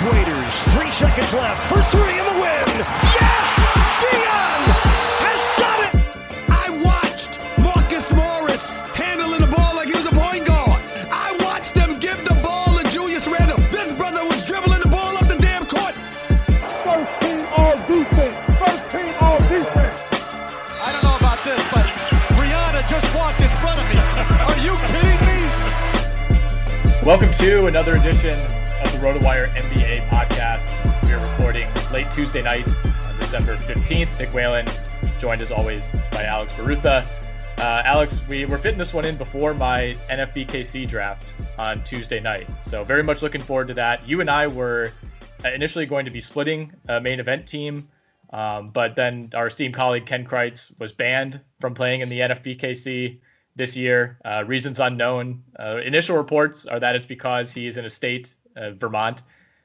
The Waiters. Three seconds left for three in the win. Yes! Dion has done it! I watched Marcus Morris handling the ball like he was a point guard. I watched them give the ball to Julius Randle. This brother was dribbling the ball up the damn court. First team all defense. First team all defense. I don't know about this, but Brianna just walked in front of me. Are you kidding me? Welcome to another edition of the RotoWire NBA podcast. We are recording late Tuesday night on December 15th. Nick Whalen, joined as always by Alex Barutha. Uh, Alex, we were fitting this one in before my NFBKC draft on Tuesday night. So, very much looking forward to that. You and I were initially going to be splitting a main event team, um, but then our esteemed colleague Ken Kreitz was banned from playing in the NFBKC this year. Uh, reasons unknown. Uh, initial reports are that it's because he is in a state, uh, Vermont,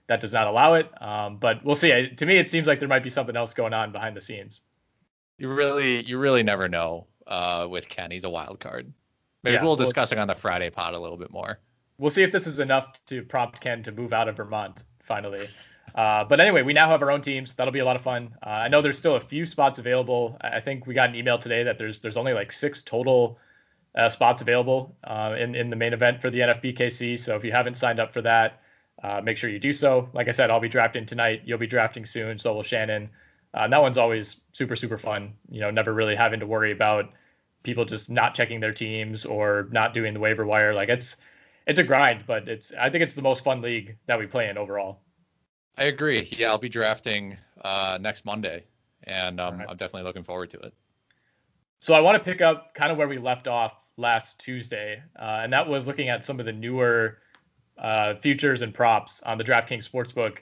that does not allow it. Um, but we'll see. I, to me, it seems like there might be something else going on behind the scenes. You really, you really never know uh, with Ken. He's a wild card. Maybe Yeah, we'll well- discuss it on the Friday pod a little bit more. We'll see if this is enough to prompt Ken to move out of Vermont finally. Uh, but anyway, we now have our own teams. That'll be a lot of fun. Uh, I know there's still a few spots available. I think we got an email today that there's there's only like six total uh, spots available uh, in in the main event for the NFBKC. So if you haven't signed up for that, uh, make sure you do so. Like I said, I'll be drafting tonight. You'll be drafting soon. So will Shannon. Uh, that one's always super super fun. You know, never really having to worry about people just not checking their teams or not doing the waiver wire. Like it's it's a grind, but it's I think it's the most fun league that we play in overall. I agree. Yeah, I'll be drafting uh, next Monday, and um, Alright. I'm definitely looking forward to it. So I want to pick up kind of where we left off last Tuesday, uh, and that was looking at some of the newer uh, futures and props on the DraftKings Sportsbook.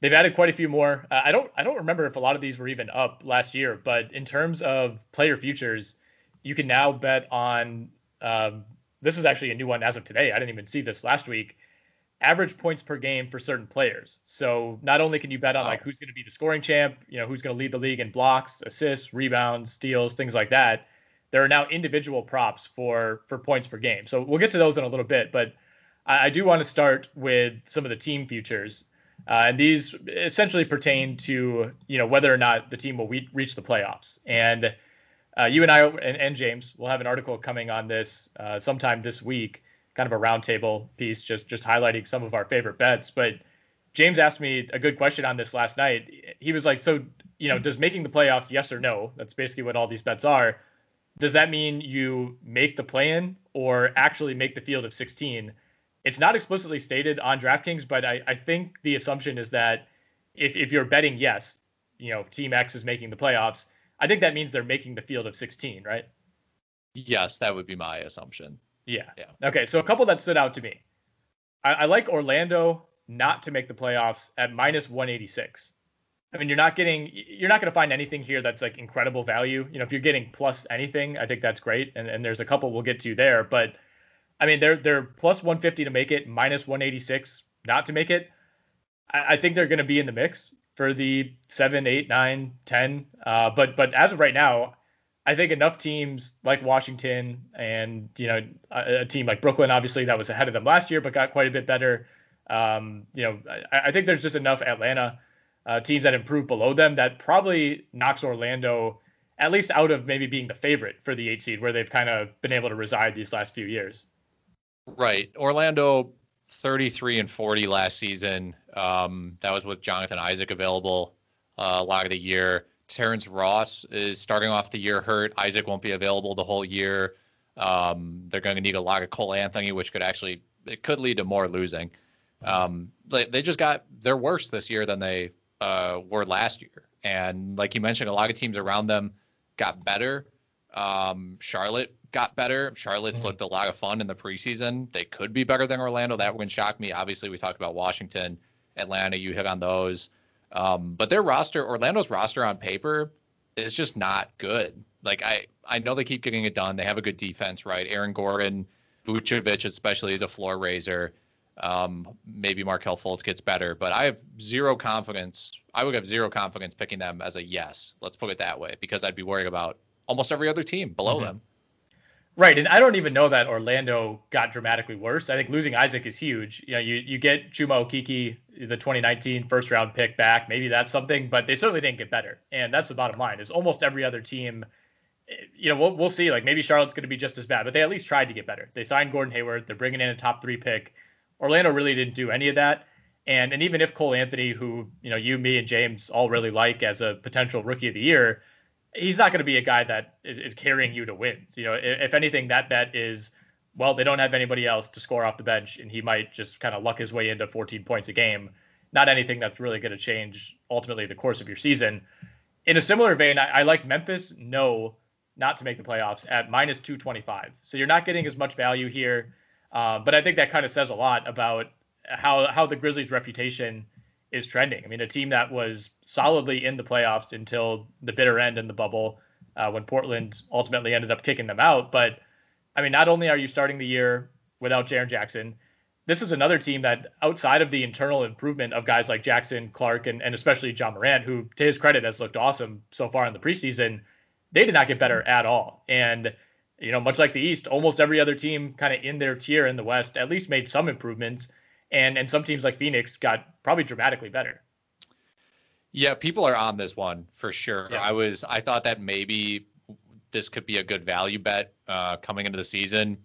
They've added quite a few more. Uh, I don't I don't remember if a lot of these were even up last year, but in terms of player futures, you can now bet on. Um, this is actually a new one as of today. I didn't even see this last week. Average points per game for certain players. So not only can you bet on Wow. like who's going to be the scoring champ, you know who's going to lead the league in blocks, assists, rebounds, steals, things like that. There are now individual props for for points per game. So we'll get to those in a little bit, but I, I do want to start with some of the team futures. Uh, and these essentially pertain to you know whether or not the team will re- reach the playoffs. And uh, you and I and, and, James will have an article coming on this uh, sometime this week, kind of a roundtable piece, just just highlighting some of our favorite bets. But James asked me a good question on this last night. He was like, "So you know, does making the playoffs yes or no? That's basically what all these bets are. Does that mean you make the play-in or actually make the field of 16?" It's not explicitly stated on DraftKings, but I, I think the assumption is that if, if you're betting yes, you know, Team X is making the playoffs, I think that means they're making the field of 16, right? Yes, that would be my assumption. Yeah. Yeah. Okay, so a couple that stood out to me. I, I like Orlando not to make the playoffs at minus 186. I mean, you're not getting, you're not going to find anything here that's like incredible value. You know, if you're getting plus anything, I think that's great. And, and there's a couple we'll get to there, but I mean, they're they're plus 150 to make it, minus 186 not to make it. I, I think they're going to be in the mix for the seven, eight, nine, ten. Uh, but but as of right now, I think enough teams like Washington and you know a, a, team like Brooklyn, obviously that was ahead of them last year, but got quite a bit better. Um, you know, I, I, think there's just enough Atlanta uh, teams that improve below them that probably knocks Orlando at least out of maybe being the favorite for the eight seed, where they've kind of been able to reside these last few years. Right. Orlando 33 and 40 last season. Um, that was with Jonathan Isaac available uh, a lot of the year. Terrence Ross is starting off the year hurt. Isaac won't be available the whole year. Um, they're going to need a lot of Cole Anthony, which could actually it could lead to more losing. Um, they, they just got they're worse this year than they uh, were last year. And like you mentioned, a lot of teams around them got better. Um, Charlotte got better. Charlotte's mm-hmm. looked a lot of fun in the preseason. They could be better than Orlando. That wouldn't shock me. Obviously, we talked about Washington, Atlanta. You hit on those. Um, but their roster, Orlando's roster on paper, is just not good. Like I, I know they keep getting it done. They have a good defense, right? Aaron Gordon, Vucevic, especially, is a floor raiser. Um, maybe Markelle Fultz gets better, but I have zero confidence. I would have zero confidence picking them as a yes. Let's put it that way, because I'd be worried about almost every other team below mm-hmm. them. Right, and I don't even know that Orlando got dramatically worse. I think losing Isaac is huge. You know, you you get Chuma Okeke, the 2019 first round pick back. Maybe that's something, but they certainly didn't get better. And that's the bottom line. Is almost every other team. You know, we'll we'll see. Like maybe Charlotte's going to be just as bad, but they at least tried to get better. They signed Gordon Hayward. They're bringing in a top three pick. Orlando really didn't do any of that. And and even if Cole Anthony, who you know you, me, and James all really like as a potential rookie of the year he's not going to be a guy that is, is carrying you to wins. You know, if, if, anything, that bet is well, they don't have anybody else to score off the bench, and he might just kind of luck his way into 14 points a game. Not anything that's really going to change ultimately the course of your season. In a similar vein, I, I like Memphis no not to make the playoffs at minus 225. So you're not getting as much value here, uh, but I think that kind of says a lot about how how the Grizzlies' reputation is trending. I mean, a team that was solidly in the playoffs until the bitter end in the bubble uh, when Portland ultimately ended up kicking them out. But I mean, not only are you starting the year without Jaren Jackson, this is another team that outside of the internal improvement of guys like Jackson, Clarke, and, and especially Ja Morant, who to his credit has looked awesome so far in the preseason, they did not get better at all. And you know, much like the East, almost every other team kind of in their tier in the West at least made some improvements and and some teams like Phoenix got probably dramatically better. Yeah, people are on this one for sure. Yeah. I was I thought that maybe this could be a good value bet uh, coming into the season.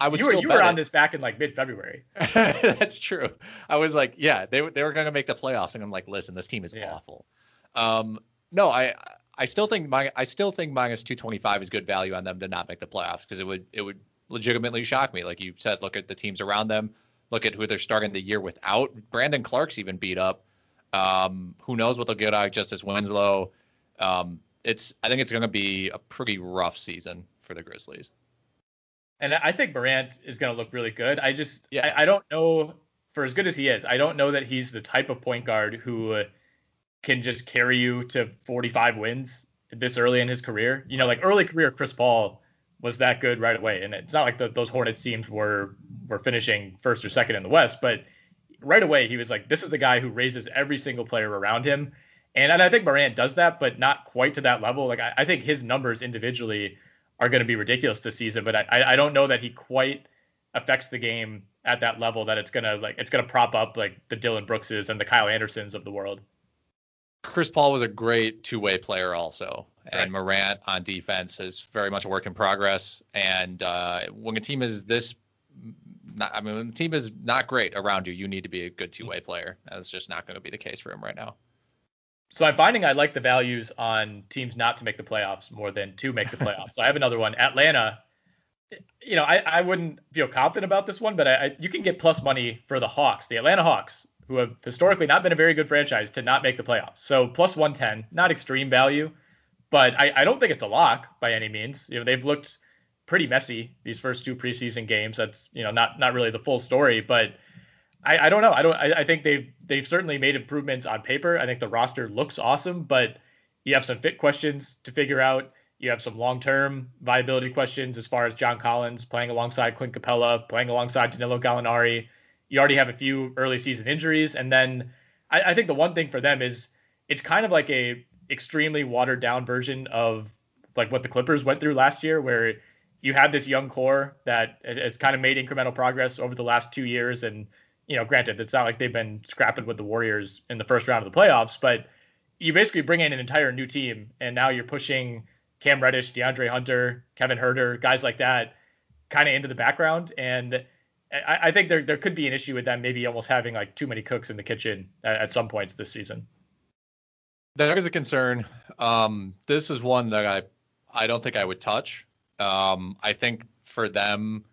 I would you were, you were on this back in like mid February. That's true. I was like, yeah, they they were going to make the playoffs, and I'm like, listen, this team is yeah. awful. Um, no, I I still think my I still think minus 225 is good value on them to not make the playoffs because it would it would legitimately shock me. Like you said, look at the teams around them. Look at who they're starting the year without. Brandon Clarke's even beat up. Um, who knows what they'll get out of Justice Winslow? Um, it's I think it's going to be a pretty rough season for the Grizzlies. And I think Morant is going to look really good. I just yeah. I, I, don't know for as good as he is, I don't know that he's the type of point guard who can just carry you to 45 wins this early in his career. You know, like early career Chris Paul was that good right away. And it's not like the, those Hornets teams were were finishing first or second in the West, but right away he was like, this is the guy who raises every single player around him. And, and I think Morant does that, but not quite to that level. Like I, I think his numbers individually are going to be ridiculous this season, but I, I don't know that he quite affects the game at that level that it's gonna like it's gonna prop up like the Dillon Brookses and the Kyle Andersons of the world. Chris Paul was a great two-way player also, and Morant on defense is very much a work in progress. And uh, when a team is this, not, I mean, when the team is not great around you, you need to be a good two-way player. That's just not going to be the case for him right now. So I'm finding I like the values on teams not to make the playoffs more than to make the playoffs. so I have another one. Atlanta. You know, I, I wouldn't feel confident about this one, but I, I, you can get plus money for the Hawks, the Atlanta Hawks, who have historically not been a very good franchise to not make the playoffs. So plus 110, not extreme value, but I, I don't think it's a lock by any means. You know, they've looked pretty messy these first two preseason games. That's you know not not really the full story, but I, I don't know. I don't. I, I think they've they've certainly made improvements on paper. I think the roster looks awesome, but you have some fit questions to figure out. You have some long-term viability questions as far as John Collins playing alongside Clint Capela, playing alongside Danilo Gallinari. You already have a few early season injuries, and then I, I think the one thing for them is it's kind of like a extremely watered down version of like what the Clippers went through last year, where you had this young core that has kind of made incremental progress over the last two years, and you know, granted, it's not like they've been scrapping with the Warriors in the first round of the playoffs, but you basically bring in an entire new team, and now you're pushing Cam Reddish, DeAndre Hunter, Kevin Huerter, guys like that, kind of into the background. And I, I, think there there could be an issue with them maybe almost having like too many cooks in the kitchen at, at some points this season. There is a concern. Um, this is one that I I don't think I would touch. Um, I think for them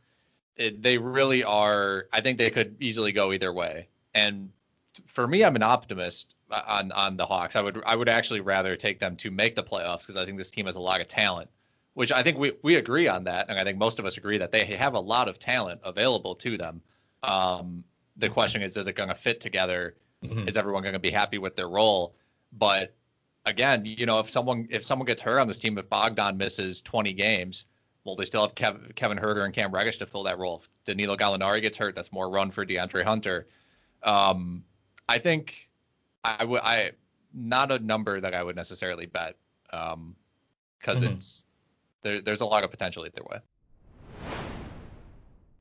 it, they really are. I think they could easily go either way. And for me, I'm an optimist on on the Hawks. I would I would actually rather take them to make the playoffs because I think this team has a lot of talent, which I think we we agree on that, and I think most of us agree that they have a lot of talent available to them. Um, the question is, is it going to fit together? Mm-hmm. Is everyone going to be happy with their role? But again, you know, if someone if someone gets hurt on this team, if Bogdan misses 20 games, well, they still have Kev, Kevin Huerter and Cam Reddish to fill that role. If Danilo Gallinari gets hurt, that's more run for DeAndre Hunter. Um, I think I would I not a number that I would necessarily bet because um, mm-hmm. it's there, there's a lot of potential either way.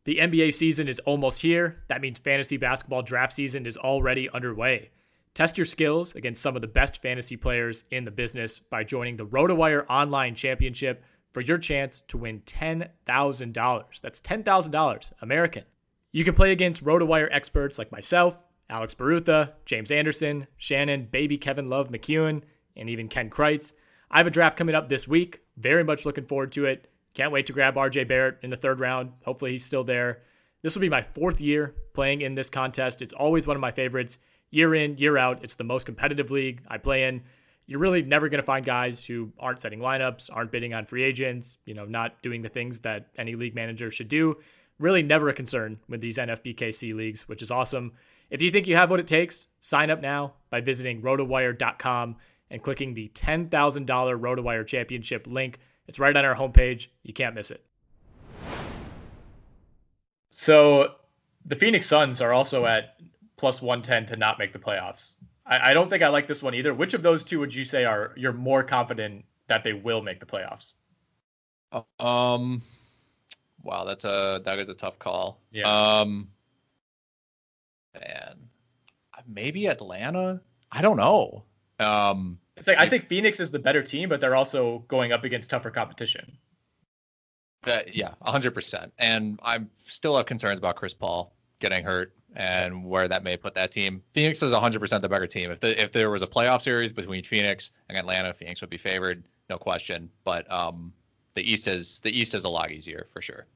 The NBA season is almost here. That means fantasy basketball draft season is already underway. Test your skills against some of the best fantasy players in the business by joining the RotoWire Online Championship for your chance to win $10,000. That's $10,000 American. You can play against RotoWire experts like myself, Alex Barutha, James Anderson, Shannon, Baby Kevin Love McEwen, and even Ken Kreitz. I have a draft coming up this week. Very much looking forward to it. Can't wait to grab RJ Barrett in the third round. Hopefully, he's still there. This will be my fourth year playing in this contest. It's always one of my favorites. Year in, year out, it's the most competitive league I play in. You're really never going to find guys who aren't setting lineups, aren't bidding on free agents, you know, not doing the things that any league manager should do. Really never a concern with these NFBKC leagues, which is awesome. If you think you have what it takes, sign up now by visiting rotowire.com and clicking the $10,000 RotoWire Championship link. It's right on our homepage. You can't miss it. So the Phoenix Suns are also at plus 110 to not make the playoffs. I, I, don't think I like this one either. Which of those two would you say are you're more confident that they will make the playoffs? Um, wow, that's a that is a tough call. Yeah. Um, man, maybe Atlanta. I don't know. Um, it's like I think Phoenix is the better team, but they're also going up against tougher competition. Uh, yeah, 100%. And I still have concerns about Chris Paul getting hurt and where that may put that team. Phoenix is 100% the better team. If the, if there was a playoff series between Phoenix and Atlanta, Phoenix would be favored, no question. But um, the East is the East is a lot easier for sure.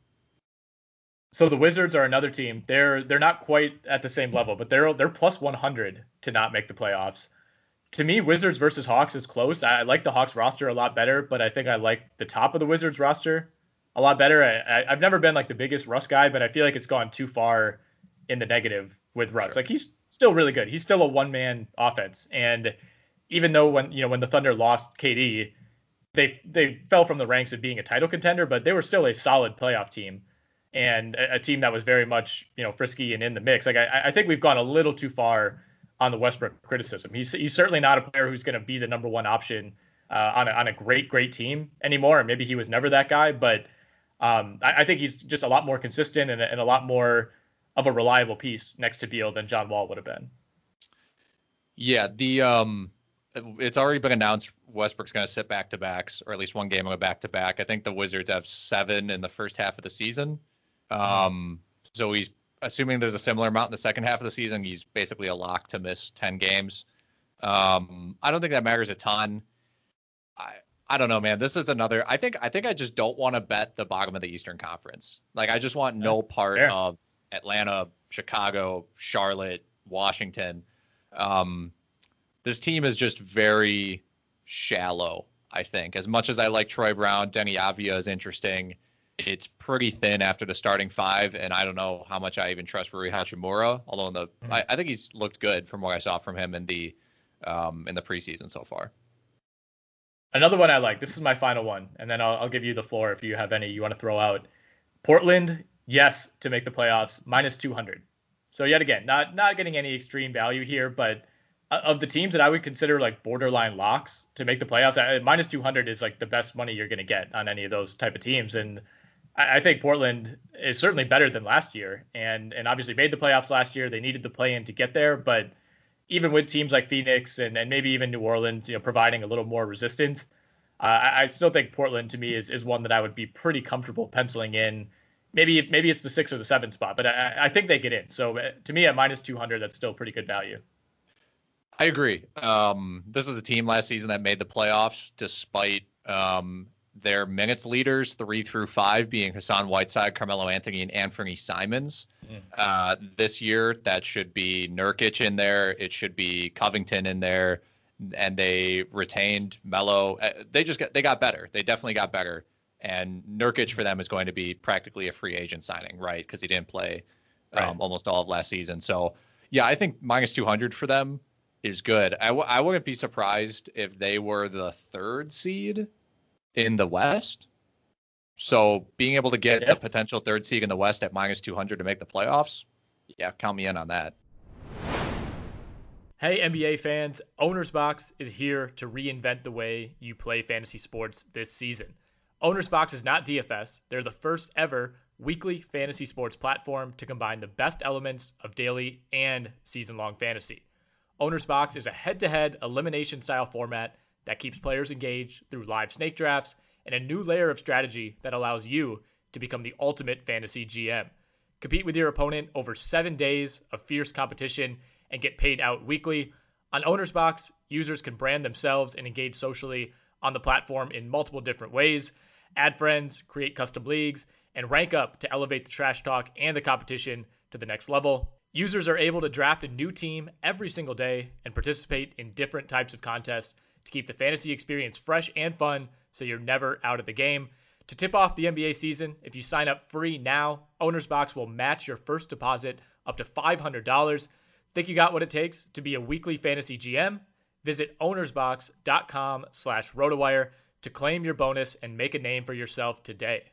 So the Wizards are another team. They're they're not quite at the same level, but they're they're plus 100 to not make the playoffs. To me, Wizards versus Hawks is close. I, I like the Hawks roster a lot better, but I think I like the top of the Wizards roster a lot better. I, have never been like the biggest Russ guy, but I feel like it's gone too far in the negative with Russ. Sure. Like he's still really good. He's still a one man offense, and even though when you know when the Thunder lost KD, they they fell from the ranks of being a title contender, but they were still a solid playoff team and a, a team that was very much you know frisky and in the mix. Like I, I think we've gone a little too far on the Westbrook criticism. He's he's certainly not a player who's going to be the number one option uh, on a, on a great great team anymore. And maybe he was never that guy, but um, I, I, think he's just a lot more consistent and, and a lot more of a reliable piece next to Beal than John Wall would have been. Yeah, the um, it's already been announced Westbrook's going to sit back to backs, or at least one game on a back to back. I think the Wizards have seven in the first half of the season. Um, so he's assuming there's a similar amount in the second half of the season. He's basically a lock to miss 10 games. Um, I don't think that matters a ton. I I don't know, man. This is another. I think I think I just don't want to bet the bottom of the Eastern Conference. Like I just want no part Fair. of Atlanta, Chicago, Charlotte, Washington. Um, this team is just very shallow. I think as much as I like Troy Brown, Deni Avdija is interesting. It's pretty thin after the starting five, and I don't know how much I even trust Rui Hachimura. Although in the, I, I think he's looked good from what I saw from him in the, um, in the preseason so far. Another one I like. This is my final one, and then I'll, I'll give you the floor if you have any you want to throw out. Portland, yes, to make the playoffs, minus 200. So yet again, not not getting any extreme value here, but uh, of the teams that I would consider like borderline locks to make the playoffs, minus 200 is like the best money you're going to get on any of those type of teams. And I, I think Portland is certainly better than last year, and and obviously made the playoffs last year. They needed the play in to get there, but even with teams like Phoenix and, and maybe even New Orleans, you know, providing a little more resistance, uh, I, I still think Portland to me is, is one that I would be pretty comfortable penciling in. Maybe maybe it's the six or the seven spot, but I, I think they get in. So uh, to me, at minus 200, that's still pretty good value. I agree. Um, this is a team last season that made the playoffs despite um, their minutes leaders, three through five, being Hassan Whiteside, Carmelo Anthony, and Anthony Simons. Uh, this year, that should be Nurkic in there. It should be Covington in there, and they retained Melo. Uh, They just got they got better. They definitely got better. And Nurkic for them is going to be practically a free agent signing, right? Because he didn't play um, almost all of last season. So yeah, I think minus 200 for them is good. I w- I wouldn't be surprised if they were the third seed in the West. So being able to get Yep. potential third seed in the West at minus 200 to make the playoffs, yeah, count me in on that. Hey, NBA fans, Owner's Box is here to reinvent the way you play fantasy sports this season. Owner's Box is not DFS, they're the first ever weekly fantasy sports platform to combine the best elements of daily and season long fantasy. Owner's Box is a head to head elimination style format that keeps players engaged through live snake drafts and a new layer of strategy that allows you to become the ultimate fantasy GM. Compete with your opponent over seven days of fierce competition and get paid out weekly. On Owner's Box, users can brand themselves and engage socially on the platform in multiple different ways, add friends, create custom leagues, and rank up to elevate the trash talk and the competition to the next level. Users are able to draft a new team every single day and participate in different types of contests to keep the fantasy experience fresh and fun so you're never out of the game. To tip off the NBA season, if you sign up free now, Owner's Box will match your first deposit up to $500. Think you got what it takes to be a weekly fantasy GM? Visit ownersbox.com slash rotowire to claim your bonus and make a name for yourself today.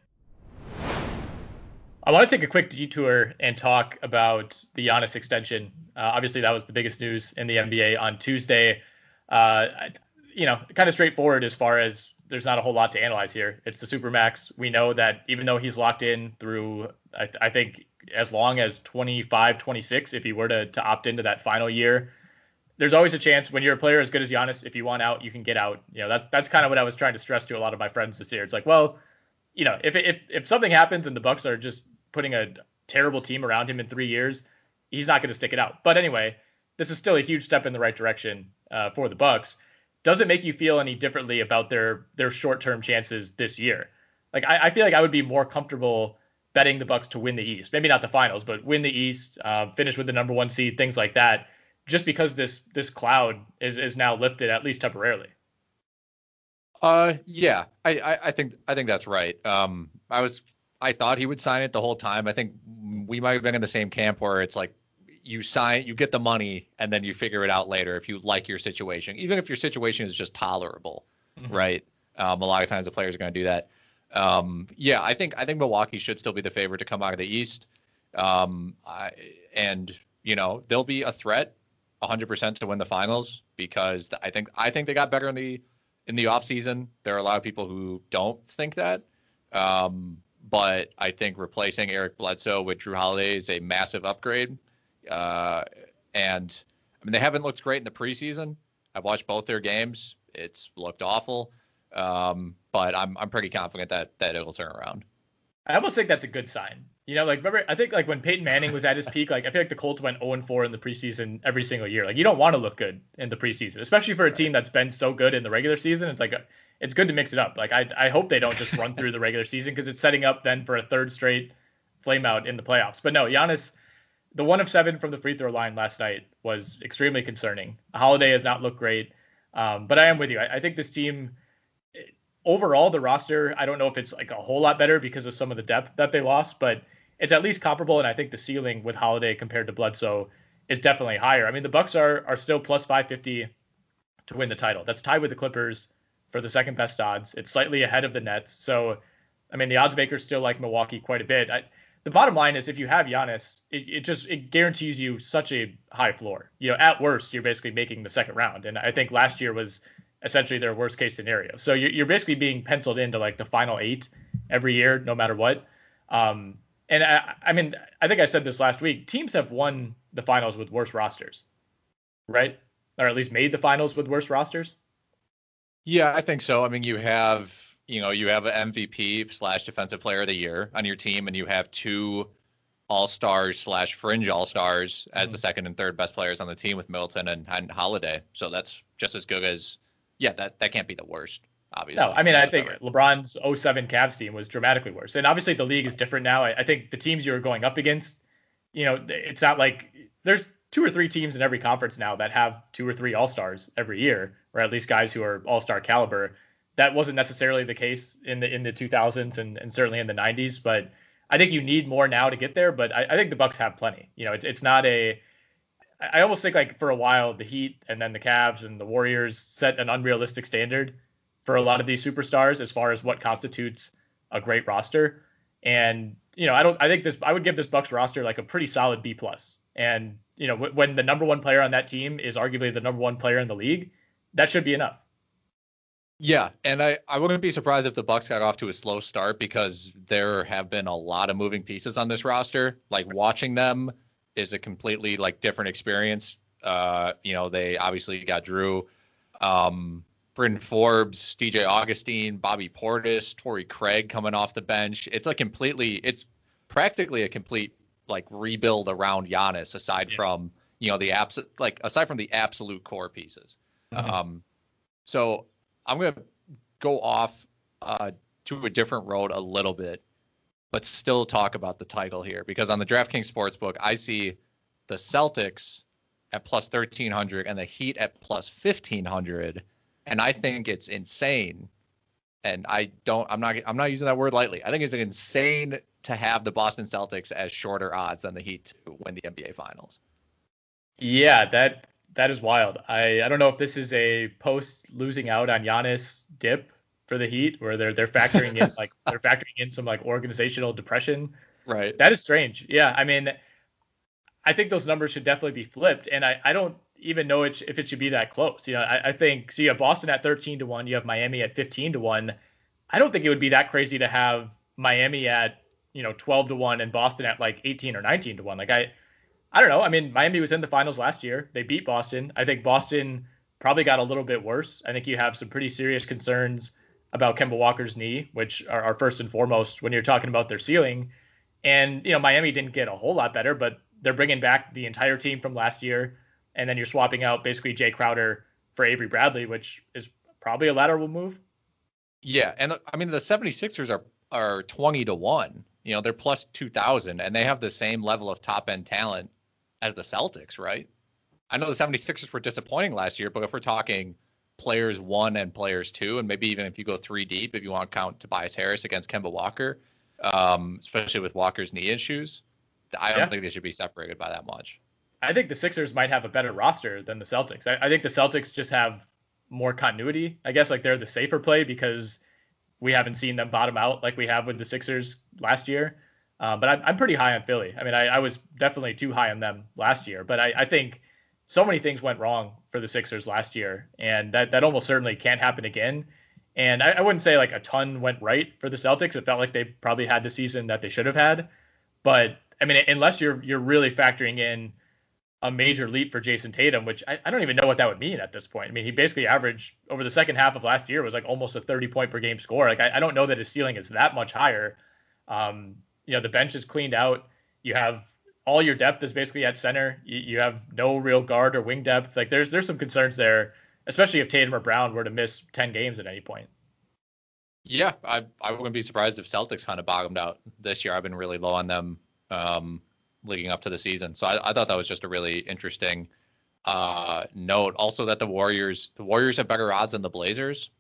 I want to take a quick detour and talk about the Giannis extension. Uh, obviously, that was the biggest news in the NBA on Tuesday. Uh, I- you know, kind of straightforward as far as there's not a whole lot to analyze here. It's the Supermax. We know that even though he's locked in through, I, I think, as long as 25, 26, if he were to, to opt into that final year, there's always a chance when you're a player as good as Giannis, if you want out, you can get out. You know, that's that's kind of what I was trying to stress to a lot of my friends this year. It's like, well, you know, if if if something happens and the Bucks are just putting a terrible team around him in three years, he's not going to stick it out. But anyway, this is still a huge step in the right direction uh, for the Bucks. Does it make you feel any differently about their their short term chances this year? Like I, I feel like I would be more comfortable betting the Bucks to win the East, maybe not the finals, but win the East, uh, finish with the number one seed, things like that, just because this this cloud is is now lifted at least temporarily. Uh, yeah, I, I, I think I think that's right. Um, I was I thought he would sign it the whole time. I think we might have been in the same camp where it's like you sign, you get the money, and then you figure it out later if you like your situation, even if your situation is just tolerable, right? Um, a lot of times the players are going to do that. Um, yeah, I think I think Milwaukee should still be the favorite to come out of the East. Um, I, and you know they'll be a threat 100% to win the finals because I think I think they got better in the in the offseason. There are a lot of people who don't think that. Um, but I think replacing Eric Bledsoe with Jrue Holiday is a massive upgrade. Uh, and I mean, they haven't looked great in the preseason. I've watched both their games. It's looked awful. Um, but I'm I'm pretty confident that that it'll turn around. I almost think that's a good sign. You know, like remember, I think like when Peyton Manning was at his peak, like I feel like the Colts went 0 4 in the preseason every single year. Like you don't want to look good in the preseason, especially for a team that's been so good in the regular season. It's like it's good to mix it up. Like I I hope they don't just run through the regular season because it's setting up then for a third straight flame out in the playoffs. But no, Giannis, the one of seven from the free throw line last night was extremely concerning. Holiday has not looked great, um, but I am with you. I, I think this team overall the roster i don't know if it's like a whole lot better because of some of the depth that they lost but it's at least comparable and i think the ceiling with holiday compared to bledsoe is definitely higher. I mean the bucks are are still plus 550 to win the title. That's tied with the clippers for the second best odds. It's slightly ahead of the nets. So i mean the odds makers still like milwaukee quite a bit. I, the bottom line is if you have Giannis, it, it just it guarantees you such a high floor. You know, at worst, you're basically making the second round. And I think last year was essentially their worst case scenario. So you're, basically being penciled into like the final eight every year, no matter what. Um, and I, I mean, I think I said this last week. Teams have won the finals with worse rosters, right? Or at least made the finals with worse rosters. Yeah, I think so. I mean, you have you know you have an MVP slash Defensive Player of the Year on your team, and you have two All Stars slash Fringe All Stars as mm-hmm. the second and third best players on the team with Middleton and, and Holiday. So that's just as good as yeah, that that can't be the worst. Obviously. No, I mean, I think LeBron's 07 Cavs team was dramatically worse. And obviously the league is different now. I, I think the teams you're going up against, you know, it's not like there's two or three teams in every conference now that have two or three all-stars every year, or at least guys who are all-star caliber. That wasn't necessarily the case in the in the 2000s and, and certainly in the 90s, but I think you need more now to get there. But I, I think the Bucks have plenty. You know, it's it's not a I almost think like for a while the Heat and then the Cavs and the Warriors set an unrealistic standard for a lot of these superstars as far as what constitutes a great roster. And you know, I don't. I think this. I would give this Bucks roster like a pretty solid B plus. And you know, w- when the number one player on that team is arguably the number one player in the league, that should be enough. Yeah, and I, I wouldn't be surprised if the Bucks got off to a slow start because there have been a lot of moving pieces on this roster. Like watching them is a completely like different experience. Uh, you know, they obviously got Jrue, um, Bryn Forbes, DJ Augustin, Bobby Portis, Torrey Craig coming off the bench. It's a completely, it's practically a complete like rebuild around Giannis, aside yeah. from you know the abs like aside from the absolute core pieces. Mm-hmm. Um, so I'm gonna go off uh, to a different road a little bit but still talk about the title here because on the DraftKings Sportsbook, I see the Celtics at plus 1300 and the Heat at plus 1500 and I think it's insane and I don't I'm not I'm not using that word lightly. I think it's insane to have the Boston Celtics as shorter odds than the Heat to win the NBA finals. Yeah, that that is wild. I I don't know if this is a post losing out on Giannis dip for the Heat, where they're they're factoring in like they're factoring in some like organizational depression. Right. That is strange. Yeah, I mean, I think those numbers should definitely be flipped, and I I don't even know it, if it should be that close. You know, I, I think so. You have Boston at 13 to one. You have Miami at 15 to one. I don't think it would be that crazy to have Miami at you know 12 to one and Boston at like 18 or 19 to one. Like I, I don't know. I mean, Miami was in the finals last year. They beat Boston. I think Boston probably got a little bit worse. I think you have some pretty serious concerns about Kemba Walker's knee, which are, are first and foremost when you're talking about their ceiling. And you know, Miami didn't get a whole lot better, but they're bringing back the entire team from last year, and then you're swapping out basically Jae Crowder for Avery Bradley, which is probably a lateral move. Yeah, and I mean the 76ers are are 20 to 1. You know, they're plus 2000 and they have the same level of top end talent as the Celtics, right? I know the 76ers were disappointing last year, but if we're talking players one and players two, and maybe even if you go three deep, if you want to count Tobias Harris against Kemba Walker, um, especially with Walker's knee issues, I don't yeah. think they should be separated by that much. I think the Sixers might have a better roster than the Celtics. I, I think the Celtics just have more continuity. I guess like they're the safer play because we haven't seen them bottom out like we have with the Sixers last year. Um, but I'm, I'm pretty high on Philly. I mean, I, I was definitely too high on them last year, but I, I think so many things went wrong for the Sixers last year, and that that almost certainly can't happen again. And I, I, wouldn't say like a ton went right for the Celtics. It felt like they probably had the season that they should have had. But I mean, unless you're you're really factoring in a major leap for Jayson Tatum, which I, I don't even know what that would mean at this point. I mean, he basically averaged over the second half of last year was like almost a 30 point per game score. Like I, I don't know that his ceiling is that much higher. Um, you know, the bench is cleaned out. You have all your depth is basically at center. You, you have no real guard or wing depth. Like there's there's some concerns there especially if Tatum or Brown were to miss 10 games at any point. Yeah, I I wouldn't be surprised if Celtics kind of bottomed out this year. I've been really low on them um, leading up to the season, so I, I thought that was just a really interesting uh, note. Also, that the Warriors the Warriors have better odds than the Blazers.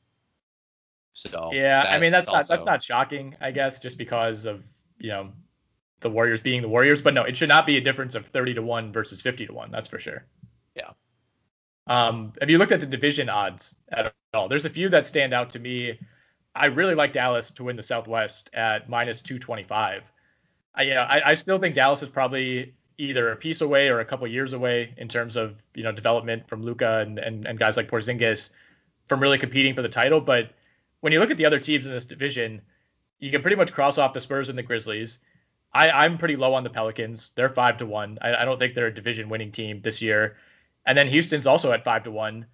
So yeah, I mean that's also... not that's not shocking, I guess, just because of you know the Warriors being the Warriors. But no, it should not be a difference of 30 to one versus 50 to one. That's for sure. Yeah. Um, have you looked at the division odds at all? There's a few that stand out to me. I really like Dallas to win the Southwest at minus 225. I, you know, I, I still think Dallas is probably either a piece away or a couple years away in terms of you know development from Luka and, and, and guys like Porzingis from really competing for the title. But when you look at the other teams in this division, you can pretty much cross off the Spurs and the Grizzlies. I, I'm pretty low on the Pelicans. They're five to one. I, I don't think they're a division winning team this year. And then Houston's also at five to one.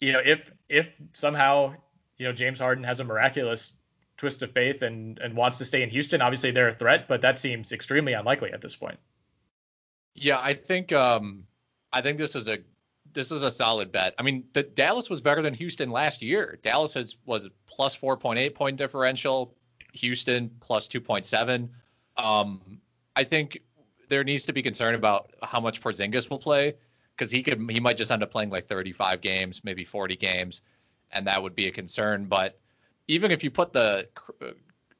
You know, if if somehow you know James Harden has a miraculous twist of faith and and wants to stay in Houston, obviously they're a threat, but that seems extremely unlikely at this point. Yeah, I think um I think this is a this is a solid bet. I mean, the Dallas was better than Houston last year. Dallas has, was plus 4.8 point differential, Houston plus 2.7. Um, I think there needs to be concern about how much Porzingis will play because he could he might just end up playing like 35 games, maybe 40 games, and that would be a concern. But even if you put the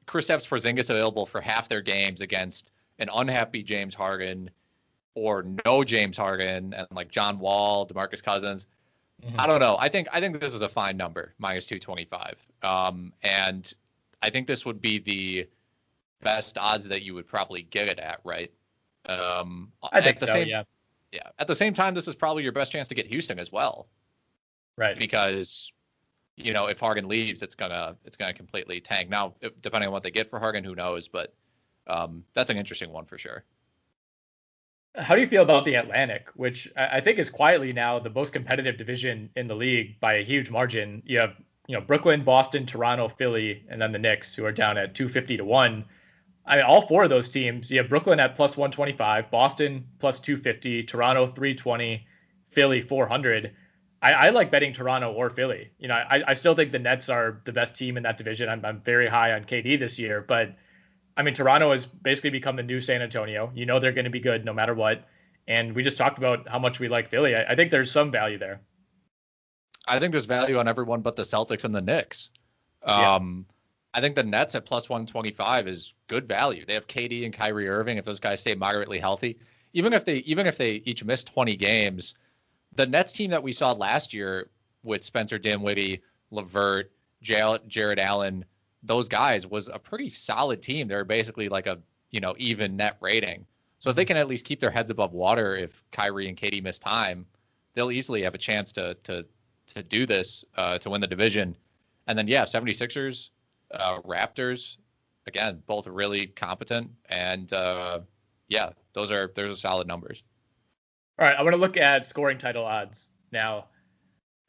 Kristaps Porzingis available for half their games against an unhappy James Harden or no James Harden and like John Wall, DeMarcus Cousins, mm-hmm. I don't know. I think I think this is a fine number, minus 225. Um, and I think this would be the best odds that you would probably get it at, right? Um, I think so. Same, yeah yeah. At the same time, this is probably your best chance to get Houston as well. Right. Because you know, if Harden leaves, it's gonna it's gonna completely tank. Now, depending on what they get for Harden, who knows? But um, that's an interesting one for sure. How do you feel about the Atlantic, which I think is quietly now the most competitive division in the league by a huge margin? You have you know Brooklyn, Boston, Toronto, Philly, and then the Knicks, who are down at 250 to one. I mean, all four of those teams, you have Brooklyn at plus 125, Boston plus 250, Toronto 320, Philly 400. I, I like betting Toronto or Philly. You know, I, I still think the Nets are the best team in that division. I'm, I'm very high on KD this year, but I mean, Toronto has basically become the new San Antonio. You know, they're going to be good no matter what. And we just talked about how much we like Philly. I, I think there's some value there. I think there's value on everyone but the Celtics and the Knicks. Um, yeah I think the Nets at plus 125 is good value. They have KD and Kyrie Irving if those guys stay moderately healthy. Even if they even if they each miss 20 games, the Nets team that we saw last year with Spencer Dinwiddie, LeVert, Jarrett Allen, those guys was a pretty solid team. They're basically like a you know even net rating. So if they can at least keep their heads above water if Kyrie and KD miss time, they'll easily have a chance to to to do this uh, to win the division. And then yeah, 76ers uh, Raptors, again, both really competent, and uh, yeah, those are those are solid numbers. All right, I want to look at scoring title odds now.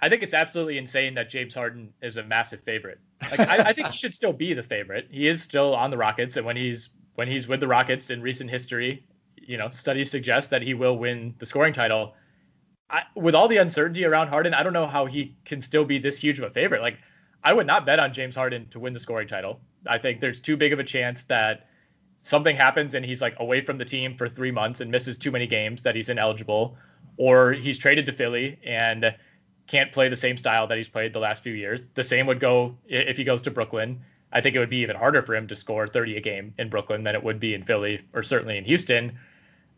I think it's absolutely insane that James Harden is a massive favorite. Like I, I think he should still be the favorite. He is still on the Rockets, and when he's when he's with the Rockets in recent history, you know, studies suggest that he will win the scoring title. I, with all the uncertainty around Harden, I don't know how he can still be this huge of a favorite. Like I would not bet on James Harden to win the scoring title. I think there's too big of a chance that something happens and he's like away from the team for three months and misses too many games that he's ineligible, or he's traded to Philly and can't play the same style that he's played the last few years. The same would go if he goes to Brooklyn. I think it would be even harder for him to score 30 a game in Brooklyn than it would be in Philly or certainly in Houston.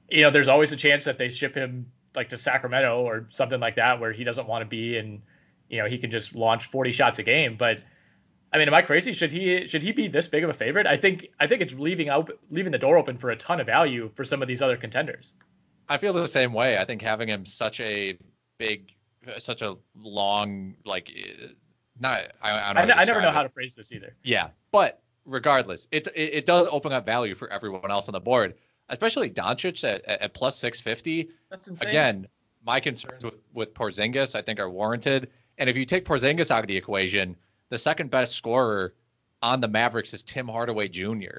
You know, there's always a chance that they ship him like to Sacramento or something like that where he doesn't want to be and you know he can just launch 40 shots a game. But I mean, am I crazy? Should he should he be this big of a favorite? I think I think it's leaving out leaving the door open for a ton of value for some of these other contenders. I feel the same way. I think having him such a big, such a long like eh, not I, I, I, I never know it. how to phrase this either. Yeah, but regardless, it's it, it, does open up value for everyone else on the board, especially Doncic at, at plus 650. That's insane. Again, my concerns with, with Porzingis I think are warranted. And if you take Porzingis out of the equation, the second best scorer on the Mavericks is Tim Hardaway Jr.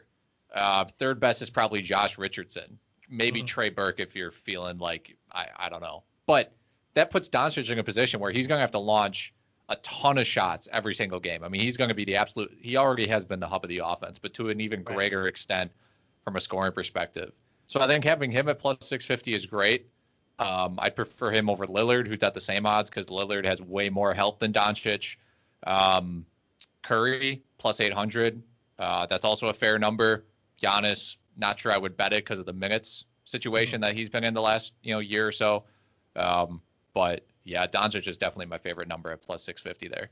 Uh, third best is probably Josh Richardson, maybe mm-hmm. Trey Burke if you're feeling like I, I don't know. But that puts Doncic in a position where he's going to have to launch a ton of shots every single game. I mean, he's going to be the absolute. He already has been the hub of the offense, but to an even greater extent from a scoring perspective. So I think having him at plus 650 is great. Um, I'd prefer him over Lillard, who's at the same odds because Lillard has way more health than Doncic. Um, Curry plus 800. Uh, that's also a fair number. Giannis, not sure I would bet it because of the minutes situation mm-hmm. that he's been in the last you know year or so. Um, but yeah, Doncic is definitely my favorite number at plus 650 there.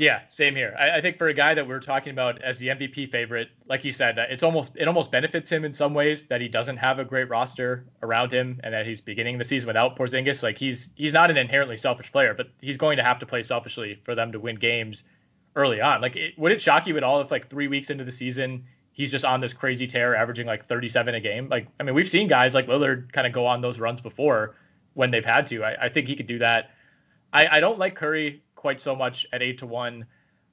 Yeah, same here. I, I, think for a guy that we're talking about as the MVP favorite, like you said, it's almost it almost benefits him in some ways that he doesn't have a great roster around him and that he's beginning the season without Porzingis. Like he's he's not an inherently selfish player, but he's going to have to play selfishly for them to win games early on. Like, it, would it shock you at all if like three weeks into the season he's just on this crazy tear, averaging like 37 a game? Like, I mean, we've seen guys like Lillard kind of go on those runs before when they've had to. I, I think he could do that. I, I don't like Curry quite so much at eight to one.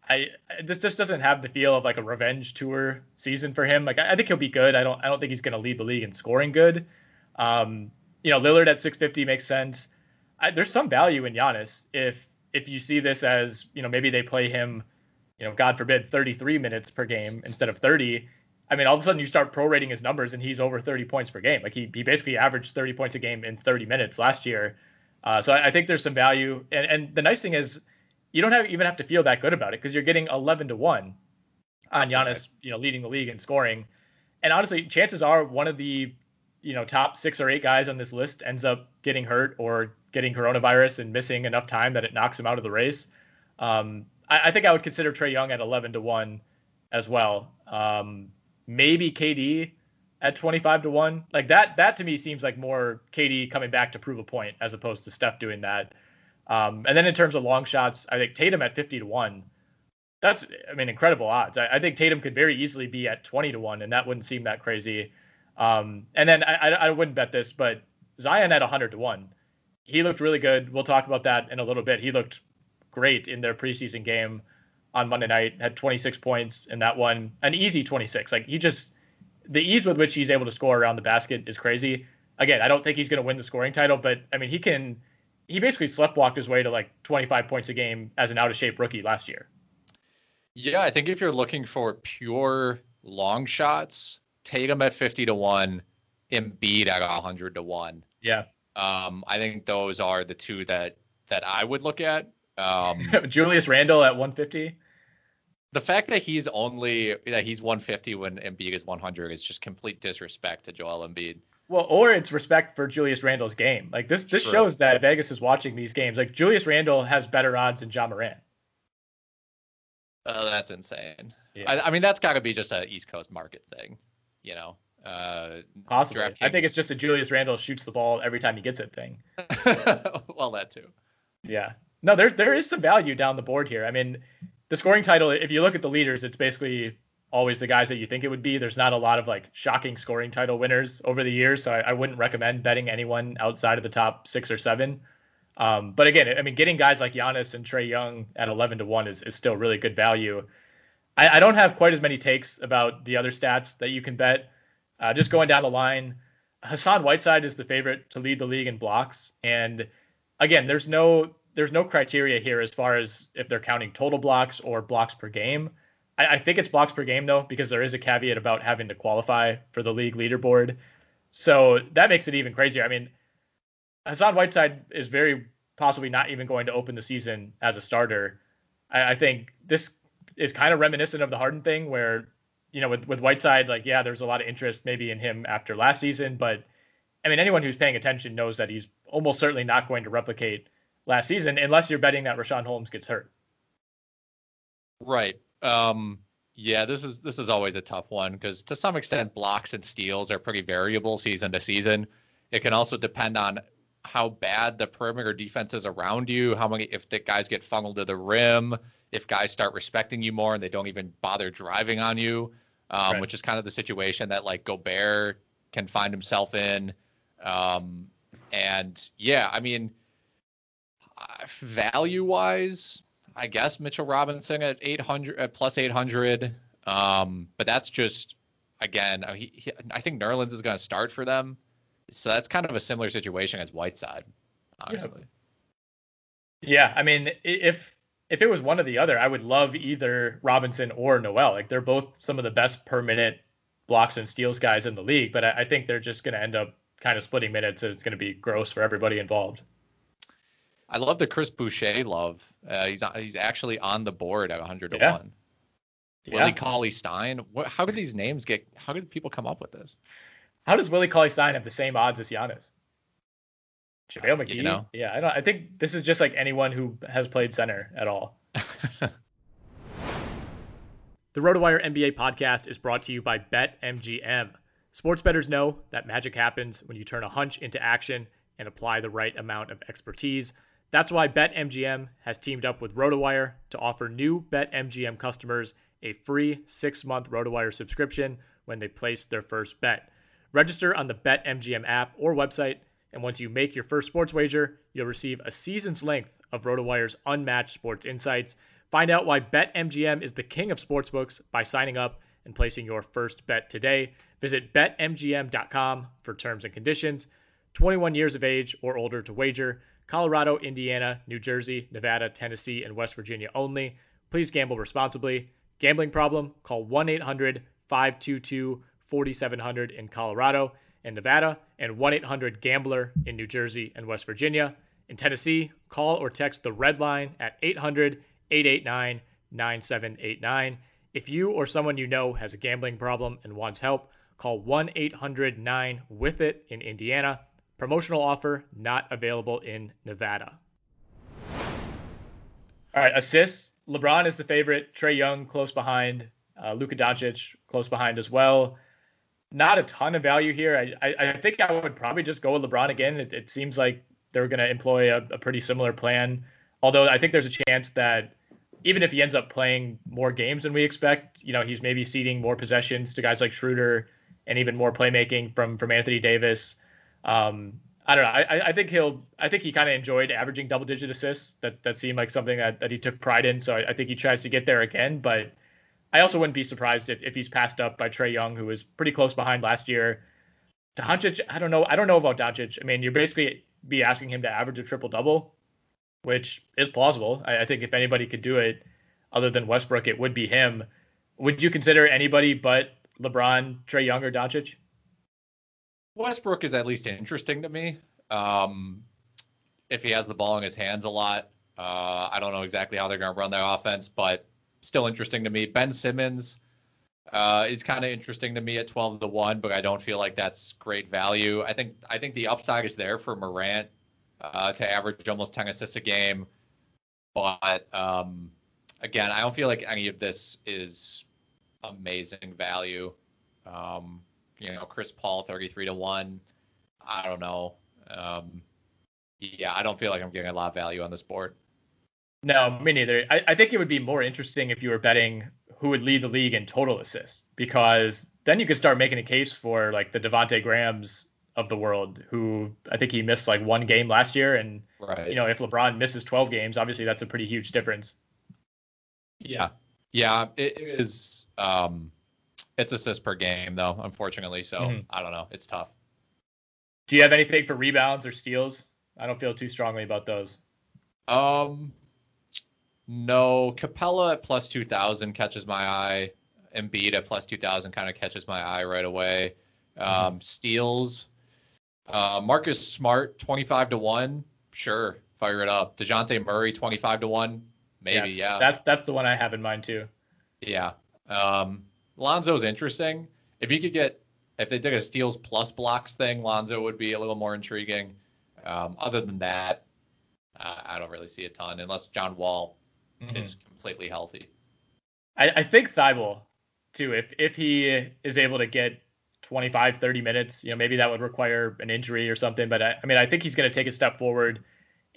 I this just doesn't have the feel of like a revenge tour season for him. Like I, I think he'll be good. I don't I don't think he's going to lead the league in scoring good. Um, you know, Lillard at 650 makes sense. I, there's some value in Giannis if if you see this as you know maybe they play him, you know, God forbid, 33 minutes per game instead of 30. I mean, all of a sudden you start prorating his numbers and he's over 30 points per game. Like he he basically averaged 30 points a game in 30 minutes last year. Uh, so I, I, think there's some value. And and the nice thing is you don't have even have to feel that good about it because you're getting 11 to one on Giannis, you know, leading the league in scoring. And honestly, chances are one of the you know top six or eight guys on this list ends up getting hurt or getting coronavirus and missing enough time that it knocks him out of the race. Um, I, I, think I would consider Trae Young at 11 to one as well. Um, maybe KD at 25 to 1 like that that to me seems like more KD coming back to prove a point as opposed to Steph doing that um, and then in terms of long shots I think Tatum at 50 to 1 that's I mean incredible odds I, I think Tatum could very easily be at 20 to 1 and that wouldn't seem that crazy um, and then I, I, I wouldn't bet this but Zion at 100 to 1 he looked really good we'll talk about that in a little bit he looked great in their preseason game on Monday night, had 26 points in that one, an easy 26. Like he just, the ease with which he's able to score around the basket is crazy. Again, I don't think he's going to win the scoring title, but I mean, he can, he basically sleptwalked his way to like 25 points a game as an out of shape rookie last year. Yeah, I think if you're looking for pure long shots, Tatum at 50 to 1, Embiid at 100 to 1. Yeah. Um, I think those are the two that that I would look at. Um, Julius Randle at 150 the fact that he's only that he's 150 when Embiid is 100 is just complete disrespect to Joel Embiid. Well, or it's respect for Julius Randle's game. Like this, this True. shows that Vegas is watching these games. Like Julius Randle has better odds than Ja Morant. Oh, that's insane. Yeah. I, I, mean, that's got to be just an East Coast market thing, you know. Uh, Possibly. I think it's just a Julius Randle shoots the ball every time he gets it thing. well, that too. Yeah. No, there's there is some value down the board here. I mean, the scoring title, if you look at the leaders, it's basically always the guys that you think it would be. There's not a lot of like shocking scoring title winners over the years, so I, I wouldn't recommend betting anyone outside of the top six or seven. Um, but again, I mean, getting guys like Giannis and Trae Young at 11 to one is, is still really good value. I, I don't have quite as many takes about the other stats that you can bet. Uh, just going down the line, Hassan Whiteside is the favorite to lead the league in blocks, and again, there's no there's no criteria here as far as if they're counting total blocks or blocks per game. I, I, think it's blocks per game though, because there is a caveat about having to qualify for the league leaderboard. So that makes it even crazier. I mean, Hassan Whiteside is very possibly not even going to open the season as a starter. I, I think this is kind of reminiscent of the Harden thing, where you know with with Whiteside, like yeah, there's a lot of interest maybe in him after last season, but I mean anyone who's paying attention knows that he's almost certainly not going to replicate last season, unless you're betting that Richaun Holmes gets hurt. Right. Um, yeah, this is this is always a tough one because to some extent blocks and steals are pretty variable season to season. It can also depend on how bad the perimeter defense is around you, how many if the guys get funneled to the rim, if guys start respecting you more and they don't even bother driving on you, um, Right. which is kind of the situation that like Gobert can find himself in. Um, and yeah, I mean, value wise, I guess Mitchell Robinson at 800 at plus 800. Um, but that's just again, he, he, I think Nerlens is going to start for them, so that's kind of a similar situation as Whiteside, honestly. Yeah, I mean, if if it was one or the other, I would love either Robinson or Noel. Like they're both some of the best per minute blocks and steals guys in the league, but I, I think they're just going to end up kind of splitting minutes, and it's going to be gross for everybody involved. I love the Chris Boucher love. Uh, he's he's actually on the board at 100 to Yeah. one. Yeah. Willie Cauley Stein. What, how did these names get? How did people come up with this? How does Willie Cauley Stein have the same odds as Giannis? JaVale McGee. you know. Yeah, I don't. I think this is just like anyone who has played center at all. The RotoWire NBA podcast is brought to you by BetMGM. Sports bettors know that magic happens when you turn a hunch into action and apply the right amount of expertise. That's why BetMGM has teamed up with RotoWire to offer new BetMGM customers a free six month RotoWire subscription when they place their first bet. Register on the BetMGM app or website, and once you make your first sports wager, you'll receive a season's length of RotoWire's unmatched sports insights. Find out why BetMGM is the king of sportsbooks by signing up and placing your first bet today. Visit betmgm.com for terms and conditions. 21 years of age or older to wager. Colorado, Indiana, New Jersey, Nevada, Tennessee, and West Virginia only. Please gamble responsibly. Gambling problem? Call 1 800 522 4700 in Colorado and Nevada, and 1 800 Gambler in New Jersey and West Virginia. In Tennessee, call or text the red line at 800 889 9789. If you or someone you know has a gambling problem and wants help, call 1 800 9 with it in Indiana. Promotional offer not available in Nevada. All right, assists. LeBron is the favorite. Trae Young close behind. Uh, Luka Doncic close behind as well. Not a ton of value here. I, I, I think I would probably just go with LeBron again. It, it seems like they're going to employ a, a pretty similar plan. Although I think there's a chance that even if he ends up playing more games than we expect, you know, he's maybe ceding more possessions to guys like Schroeder and even more playmaking from from Anthony Davis. Um, I don't know. I, I think he'll. I think he kind of enjoyed averaging double digit assists. That that seemed like something that, that he took pride in. So I, I think he tries to get there again. But I also wouldn't be surprised if, if he's passed up by Trae Young, who was pretty close behind last year. Doncic, I don't know. I don't know about Doncic. I mean, you're basically be asking him to average a triple double, which is plausible. I, I think if anybody could do it, other than Westbrook, it would be him. Would you consider anybody but LeBron, Trae Young, or Doncic? Westbrook is at least interesting to me. Um, if he has the ball in his hands a lot, uh, I don't know exactly how they're going to run their offense, but still interesting to me. Ben Simmons uh, is kind of interesting to me at 12 to one, but I don't feel like that's great value. I think I think the upside is there for Morant uh, to average almost 10 assists a game, but um, again, I don't feel like any of this is amazing value. Um, you know, Chris Paul 33 to 1. I don't know. Um, yeah, I don't feel like I'm getting a lot of value on this board. No, me neither. I, I think it would be more interesting if you were betting who would lead the league in total assists, because then you could start making a case for like the Devonte Grahams of the world, who I think he missed like one game last year, and Right. you know if LeBron misses 12 games, obviously that's a pretty huge difference. Yeah. Yeah, it it is um it's assists per game though, unfortunately, so Mhm. I don't know. It's tough. Do you have anything for rebounds or steals? I don't feel too strongly about those. Um no, Capela at plus 2000 catches my eye. Embiid at plus 2000 kind of catches my eye right away. Um steals uh Marcus Smart 25 to 1. Sure, fire it up. DeJounte Murray 25 to 1. Maybe, Yes, yeah. That's that's the one I have in mind too. Yeah. Um, Lonzo's interesting. If you could get, if they did a steals plus blocks thing, Lonzo would be a little more intriguing. Um, other than that, uh, I don't really see a ton unless John Wall Mhm. is completely healthy. I, I think Thybulle too. If if he is able to get 25, 30 minutes, you know, maybe that would require an injury or something. But I, I mean, I think he's going to take a step forward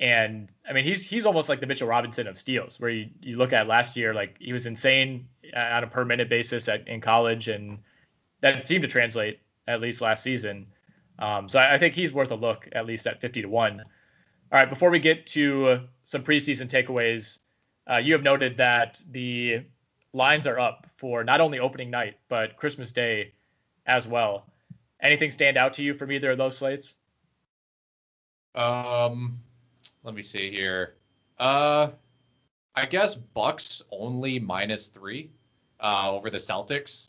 And I mean, he's he's almost like the Mitchell Robinson of steals, where you, you look at last year, like he was insane on a per minute basis at, in college, and that seemed to translate at least last season. Um, so I, I think he's worth a look at least at 50 to one. All right, before we get to some preseason takeaways, uh, you have noted that the lines are up for not only opening night but Christmas Day as well. Anything stand out to you from either of those slates? Um, let me see here. Uh, I guess Bucks only minus three uh, over the Celtics.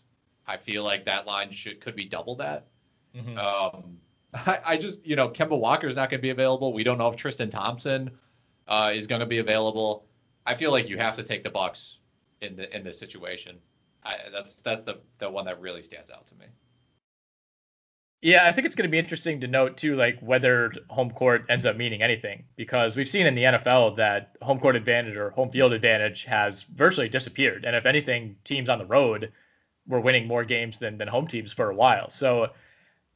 I feel like that line should could be double that. Mm-hmm. Um, I, I, just you know Kemba Walker is not going to be available. We don't know if Tristan Thompson uh, is going to be available. I feel like you have to take the Bucks in the in this situation. I, that's that's the the one that really stands out to me. Yeah, I think it's going to be interesting to note too, like whether home court ends up meaning anything, because we've seen in the NFL that home court advantage or home field advantage has virtually disappeared, and if anything, teams on the road were winning more games than than home teams for a while. So,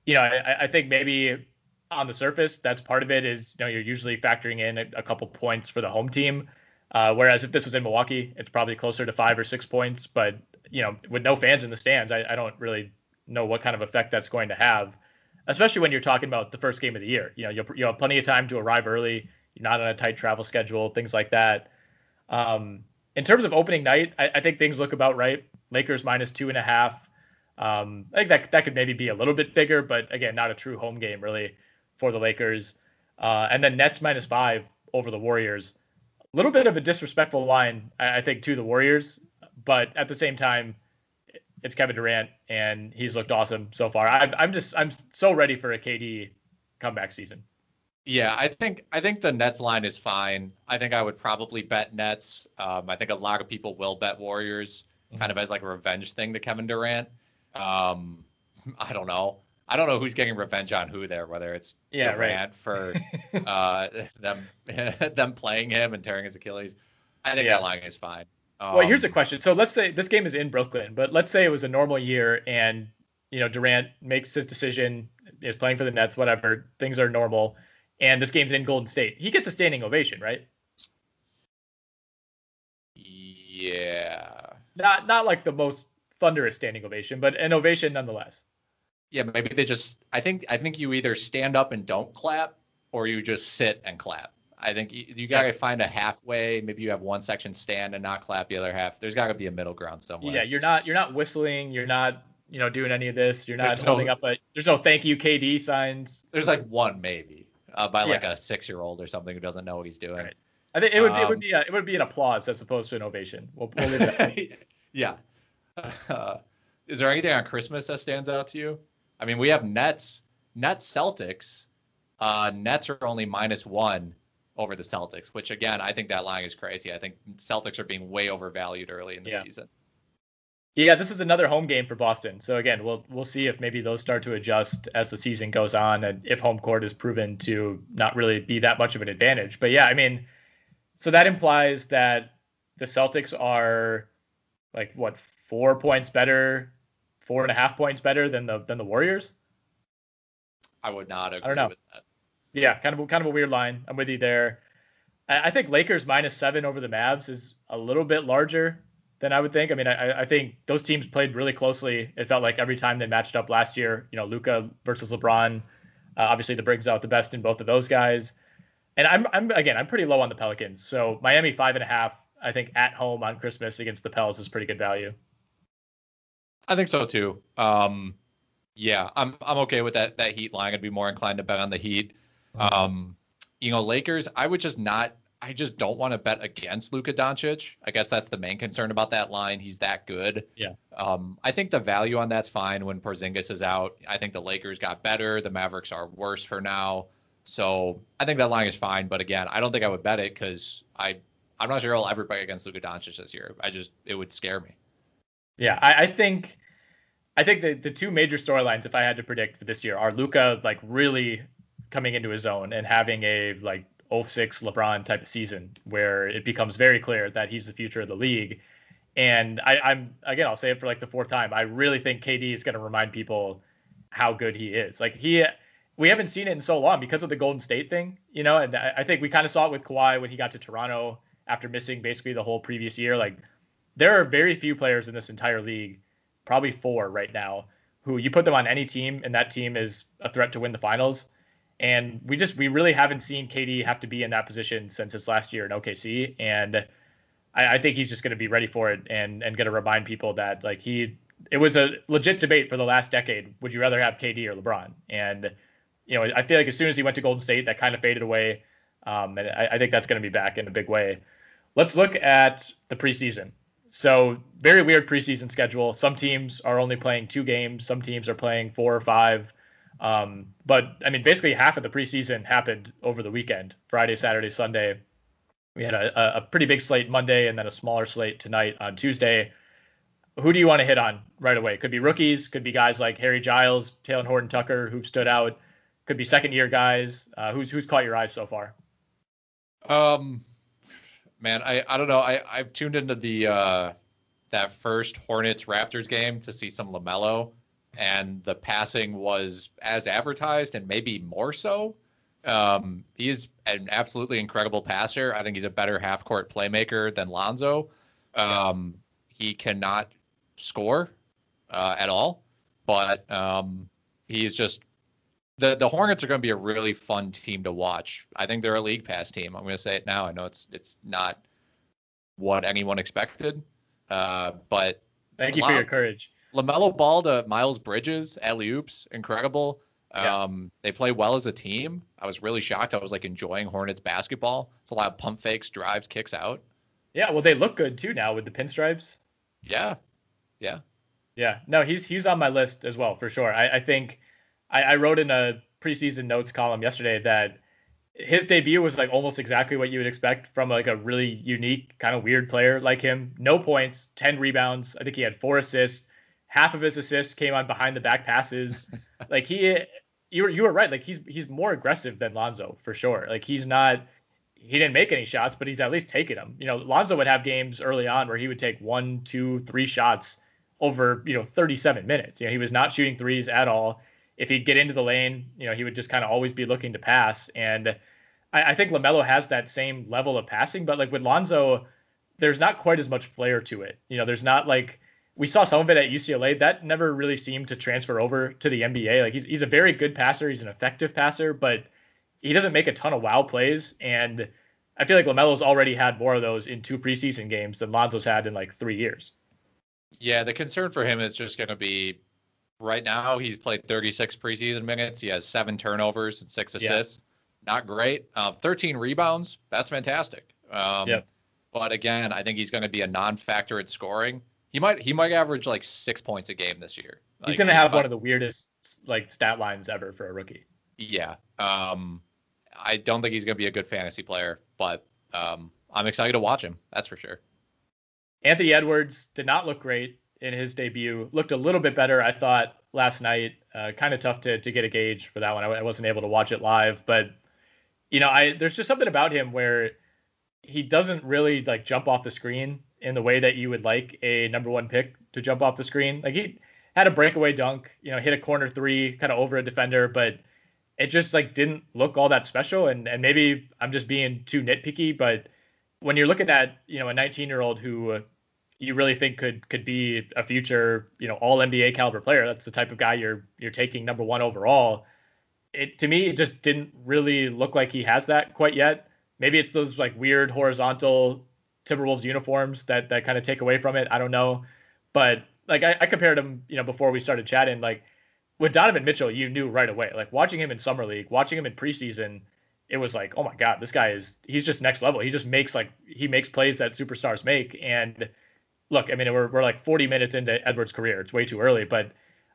you know, I, I think maybe on the surface, that's part of it. Is you know you're usually factoring in a, a couple points for the home team, uh, whereas if this was in Milwaukee, it's probably closer to five or six points. But you know, with no fans in the stands, I, I don't really know what kind of effect that's going to have, especially when you're talking about the first game of the year. You know, you'll, you'll have plenty of time to arrive early. You're not on a tight travel schedule, things like that. Um, in terms of opening night, I, I, think things look about right. Lakers minus two and a half. Um, I think that that could maybe be a little bit bigger, but again, not a true home game really for the Lakers. Uh, and then Nets minus five over the Warriors. A little bit of a disrespectful line, I, I think, to the Warriors, but at the same time, it's Kevin Durant, and he's looked awesome so far. I, I'm just I'm so ready for a KD comeback season. Yeah, I think I think the Nets line is fine. I think I would probably bet Nets. Um, I think a lot of people will bet Warriors, mm-hmm. kind of as like a revenge thing to Kevin Durant. Um, I don't know. I don't know who's getting revenge on who there, whether it's yeah, Durant right. for uh, them them playing him and tearing his Achilles. I think yeah. that line is fine. Um, well, here's a question. So let's say this game is in Brooklyn, but let's say it was a normal year and you know Durant makes his decision, is playing for the Nets, whatever, things are normal, and this game's in Golden State. He gets a standing ovation, right? Yeah. Not not like the most thunderous standing ovation, but an ovation nonetheless. Yeah, maybe they just I think I think you either stand up and don't clap or you just sit and clap. I think you, you got to find a halfway. Maybe you have one section stand and not clap the other half. There's got to be a middle ground somewhere. Yeah, you're not you're not whistling. You're not you know doing any of this. You're not there's holding no, up a. There's no thank you KD signs. There's like one maybe uh, by like yeah. a six year old or something who doesn't know what he's doing. Right. I think it would um, it would um, be a, it would be an applause as opposed to an ovation. We'll, we'll leave it. yeah. Uh, is there anything on Christmas that stands out to you? I mean, we have Nets, Nets Celtics. Uh, Nets are only minus one over the Celtics, which again, I think that line is crazy. I think Celtics are being way overvalued early in the yeah. season. Yeah, this is another home game for Boston. So again, we'll we'll see if maybe those start to adjust as the season goes on, and if home court is proven to not really be that much of an advantage. But yeah, I mean, so that implies that the Celtics are like what four points better, four and a half points better than the than the Warriors. I would not agree I don't know. with that. Yeah, kind of kind of a weird line. I'm with you there. I, I think Lakers minus seven over the Mavs is a little bit larger than I would think. I mean, I, I think those teams played really closely. It felt like every time they matched up last year, you know, Luka versus LeBron. Uh, obviously, the brings out the best in both of those guys. And I'm, I'm again, I'm pretty low on the Pelicans. So Miami five and a half, I think at home on Christmas against the Pels is pretty good value. I think so too. Um, yeah, I'm I'm okay with that that Heat line. I'd be more inclined to bet on the Heat. Um, you know, Lakers, I would just not. I just don't want to bet against Luka Doncic. I guess that's the main concern about that line. He's that good. Yeah. Um, I think the value on that's fine when Porzingis is out. I think the Lakers got better. The Mavericks are worse for now. So I think that line is fine. But again, I don't think I would bet it because I I'm not sure I'll ever bet against Luka Doncic this year. I just it would scare me. Yeah, I, I think I think the the two major storylines, if I had to predict for this year, are Luka like really coming into his own and having a like 06 LeBron type of season where it becomes very clear that he's the future of the league. And I, am again, I'll say it for like the fourth time. I really think KD is going to remind people how good he is. Like he, we haven't seen it in so long because of the Golden State thing, you know. And I, I think we kind of saw it with Kawhi when he got to Toronto after missing basically the whole previous year. Like there are very few players in this entire league, probably four right now, who you put them on any team and that team is a threat to win the finals. And we just we really haven't seen KD have to be in that position since his last year in OKC. And I, I think he's just going to be ready for it and and going to remind people that like he it was a legit debate for the last decade. Would you rather have KD or LeBron? And you know I feel like as soon as he went to Golden State, that kind of faded away. Um, and I, I think that's going to be back in a big way. Let's look at the preseason. So very weird preseason schedule. Some teams are only playing two games. Some teams are playing four or five. Um, but I mean, basically half of the preseason happened over the weekend, Friday, Saturday, Sunday. We had a, a pretty big slate Monday and then a smaller slate tonight on Tuesday. Who do you want to hit on right away? Could be rookies, could be guys like Harry Giles, Talen Horton Tucker, who've stood out. Could be second year guys. Uh, who's who's caught your eyes so far? Um, man, I, I don't know. I, I've tuned into the uh, that first Hornets Raptors game to see some LaMelo, and the passing was as advertised and maybe more so. Um, he's an absolutely incredible passer. I think he's a better half court playmaker than Lonzo. Um, yes. He cannot score uh, at all, but um, he's just the the Hornets are going to be a really fun team to watch. I think they're a league pass team. I'm going to say it now. I know it's it's not what anyone expected, uh, but thank you for your courage. LaMelo Ball to Miles Bridges, alley oops, incredible. Yeah. Um, they play well as a team. I was really shocked. I was like enjoying Hornets basketball. It's a lot of pump fakes, drives, kicks out. Yeah, well, they look good too now with the pinstripes. Yeah, yeah, yeah. No, he's he's on my list as well for sure. I, I think I, I wrote in a preseason notes column yesterday that his debut was like almost exactly what you would expect from like a really unique kind of weird player like him. No points, 10 rebounds. I think he had four assists. Half of his assists came on behind the back passes. like he you were you were right. Like he's he's more aggressive than Lonzo for sure. Like he's not he didn't make any shots, but he's at least taking them. You know, Lonzo would have games early on where he would take one, two, three shots over, you know, 37 minutes. You know, he was not shooting threes at all if he'd get into the lane, you know, he would just kind of always be looking to pass. And I, I think LaMelo has that same level of passing, but like with Lonzo, there's not quite as much flair to it. You know, there's not like we saw some of it at UCLA. That never really seemed to transfer over to the NBA. Like he's he's a very good passer, he's an effective passer, but he doesn't make a ton of wow plays. And I feel like LaMelo's already had more of those in two preseason games than Lonzo's had in like three years. Yeah, the concern for him is just going to be right now he's played 36 preseason minutes. He has seven turnovers and six assists. Yeah. Not great. Uh, 13 rebounds. That's fantastic. Um, yep. But again, I think he's going to be a non-factor in scoring. He might he might average like six points a game this year. Like, he's going to have one of the weirdest like stat lines ever for a rookie. Yeah. Um, I don't think he's going to be a good fantasy player, but um, I'm excited to watch him. That's for sure. Anthony Edwards did not look great in his debut. Looked a little bit better, I thought, last night. Uh, kind of tough to to get a gauge for that one. I, I, wasn't able to watch it live, but you know, I there's just something about him where he doesn't really like jump off the screen in the way that you would like a number one pick to jump off the screen. Like he had a breakaway dunk, you know, hit a corner three, kind of over a defender, but it just like didn't look all that special. And and maybe I'm just being too nitpicky, but when you're looking at you know a 19 year old who you really think could could be a future, you know, all NBA caliber player. That's the type of guy you're you're taking number one overall. It to me it just didn't really look like he has that quite yet. Maybe it's those like weird horizontal Timberwolves uniforms that that kind of take away from it. I don't know, but like I, I compared him, you know, before we started chatting. Like with Donovan Mitchell, you knew right away. Like watching him in summer league, watching him in preseason, it was like, oh my god, this guy is he's just next level. He just makes like he makes plays that superstars make and look, I mean, we're, we're like 40 minutes into Edwards' career. It's way too early, but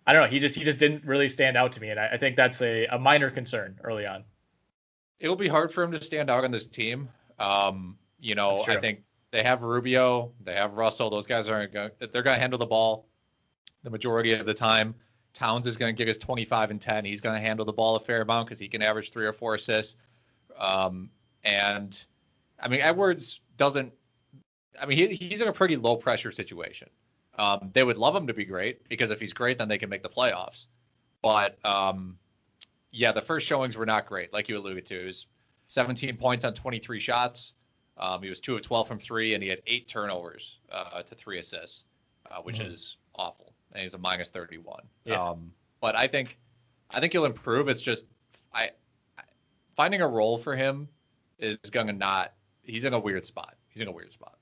I don't know. He just he just didn't really stand out to me, and I, I think that's a, a minor concern early on. It'll be hard for him to stand out on this team. Um, you know, I think they have Rubio, they have Russell. Those guys aren't going. They're going to handle the ball the majority of the time. Towns is going to get his 25 and 10. He's going to handle the ball a fair amount because he can average three or four assists. Um, and I mean, Edwards doesn't I mean, he, he's in a pretty low pressure situation. Um, they would love him to be great because if he's great, then they can make the playoffs. But um, yeah, the first showings were not great, like you alluded to. It was 17 points on 23 shots. Um, he was two of 12 from three, and he had eight turnovers uh, to three assists, uh, which mm-hmm. is awful. And he's a minus 31. Yeah. Um, but I think I think he'll improve. It's just I, I finding a role for him is going to not. He's in a weird spot. He's in a weird spot.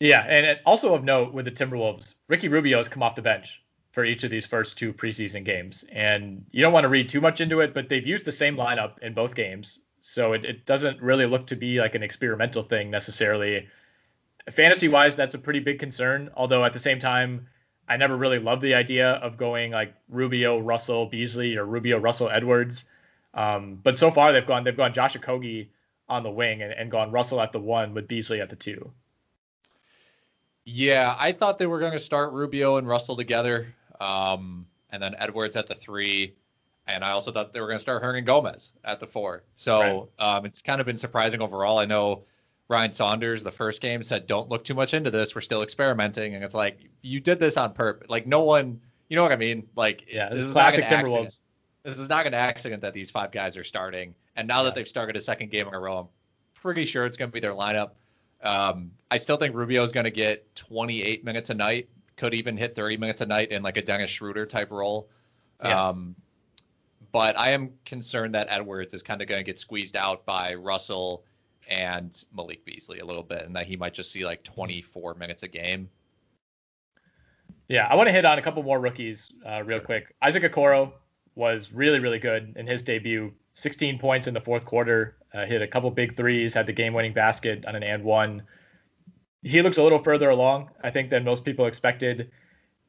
Yeah, and also of note with the Timberwolves, Ricky Rubio has come off the bench for each of these first two preseason games. And you don't want to read too much into it, but they've used the same lineup in both games. So it, it doesn't really look to be like an experimental thing necessarily. Fantasy wise, that's a pretty big concern. Although at the same time, I never really loved the idea of going like Rubio, Russell, Beasley, or Rubio, Russell, Edwards. Um, but so far they've gone they've gone Josh Okogie on the wing and, and gone Russell at the one with Beasley at the two. Yeah, I thought they were going to start Rubio and Russell together. Um, and then Edwards at the three. And I also thought they were going to start Hernangomez at the four. So right. um, it's kind of been surprising overall. I know Ryan Saunders, the first game, said, don't look too much into this. We're still experimenting. And it's like, you did this on purpose. Like, no one, you know what I mean? Like, yeah, this, this is classic Timberwolves. Accident. This is not an accident that these five guys are starting. And now yeah. that they've started a second game in a row, I'm pretty sure it's going to be their lineup. Um, I still think Rubio is going to get 28 minutes a night could even hit 30 minutes a night in like a Dennis Schroeder type role. Yeah. Um, but I am concerned that Edwards is kind of going to get squeezed out by Russell and Malik Beasley a little bit, and that he might just see like 24 minutes a game. Yeah, I want to hit on a couple more rookies uh, real quick. Isaac Okoro was really, really good in his debut. 16 points in the fourth quarter, uh, hit a couple big threes, had the game-winning basket on an and one he looks a little further along, I think, than most people expected.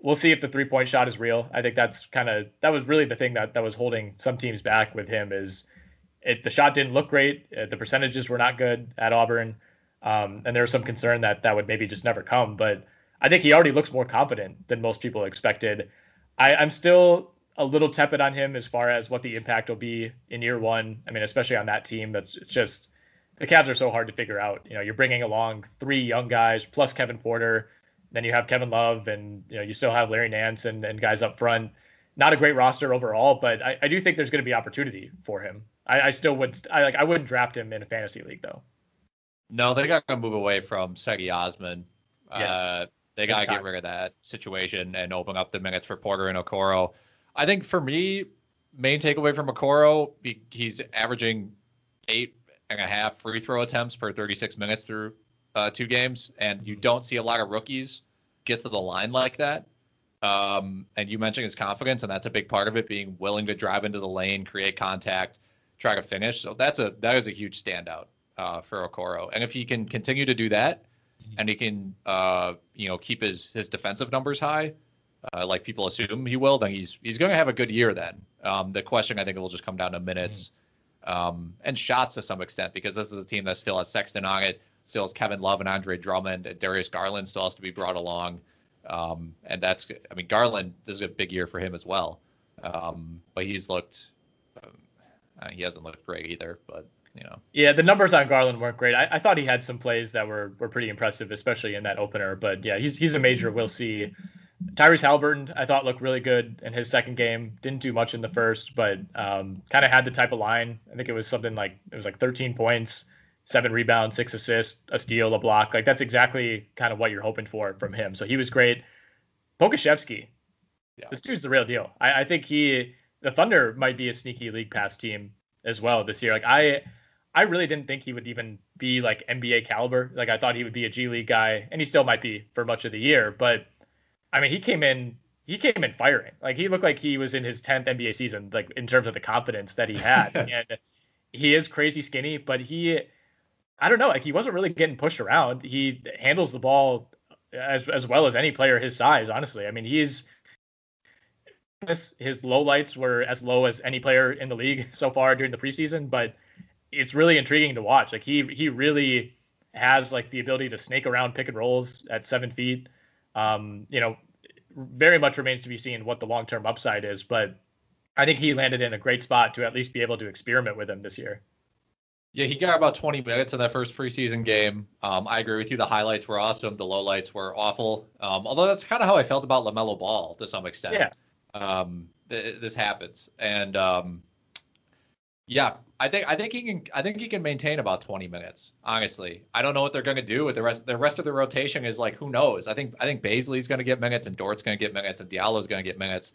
We'll see if the three point shot is real. I think that's kind of that was really the thing that that was holding some teams back with him is it the shot didn't look great, uh, the percentages were not good at Auburn, um, and there was some concern that that would maybe just never come. But I think he already looks more confident than most people expected. I, I'm still a little tepid on him as far as what the impact will be in year one. I mean, especially on that team that's just the Cavs are so hard to figure out. You know, you're bringing along three young guys plus Kevin Porter. Then you have Kevin Love, and you know you still have Larry Nance and, and guys up front. Not a great roster overall, but I, I do think there's going to be opportunity for him. I, I still would. I like. I wouldn't draft him in a fantasy league though. No, they got to move away from Cedi Osman. Yes. Uh, they got to get rid of that situation and open up the minutes for Porter and Okoro. I think for me, main takeaway from Okoro, he's averaging eight and a half free throw attempts per 36 minutes through uh, two games, and you don't see a lot of rookies get to the line like that. Um, and you mentioned his confidence, and that's a big part of it, being willing to drive into the lane, create contact, try to finish. So that's a that is a huge standout uh, for Okoro. And if he can continue to do that, and he can uh, you know keep his his defensive numbers high, uh, like people assume he will, then he's he's going to have a good year. Then um, the question I think will just come down to minutes um, and shots to some extent because this is a team that still has Sexton on it, still has Kevin Love and Andre Drummond, and Darius Garland still has to be brought along. Um, and that's, I mean, Garland, this is a big year for him as well. Um, but he's looked, um, uh, he hasn't looked great either, but you know. Yeah, the numbers on Garland weren't great. I, I, thought he had some plays that were were pretty impressive, especially in that opener. But yeah, he's he's a major. We'll see. Tyrese Haliburton, I thought looked really good in his second game. Didn't do much in the first, but um, kind of had the type of line. I think it was something like it was like 13 points, seven rebounds, six assists, a steal, a block. Like that's exactly kind of what you're hoping for from him. So he was great. Pokusevski, yeah. this dude's the real deal. I, I think he, the Thunder might be a sneaky league pass team as well this year. Like I, I really didn't think he would even be like NBA caliber. Like I thought he would be a G League guy, and he still might be for much of the year, but I mean, he came in he came in firing. Like he looked like he was in his 10th NBA season, like in terms of the confidence that he had. and he is crazy skinny, but he, I don't know, like he wasn't really getting pushed around. He handles the ball as as well as any player his size. Honestly, I mean, he's his, low lights were as low as any player in the league so far during the preseason, but it's really intriguing to watch. Like he he really has like the ability to snake around pick and rolls at seven feet. Um, you know, very much remains to be seen what the long term upside is, but I think he landed in a great spot to at least be able to experiment with him this year. Yeah, he got about 20 minutes in that first preseason game. Um, I agree with you. The highlights were awesome. The lowlights were awful. Um, although that's kind of how I felt about LaMelo Ball to some extent. Yeah. Um, th- this happens. And um, Yeah, I think I think he can I think he can maintain about 20 minutes. Honestly, I don't know what they're going to do with the rest. The rest of the rotation is like who knows. I think I think Bazley's going to get minutes and Dort's going to get minutes and Diallo's going to get minutes.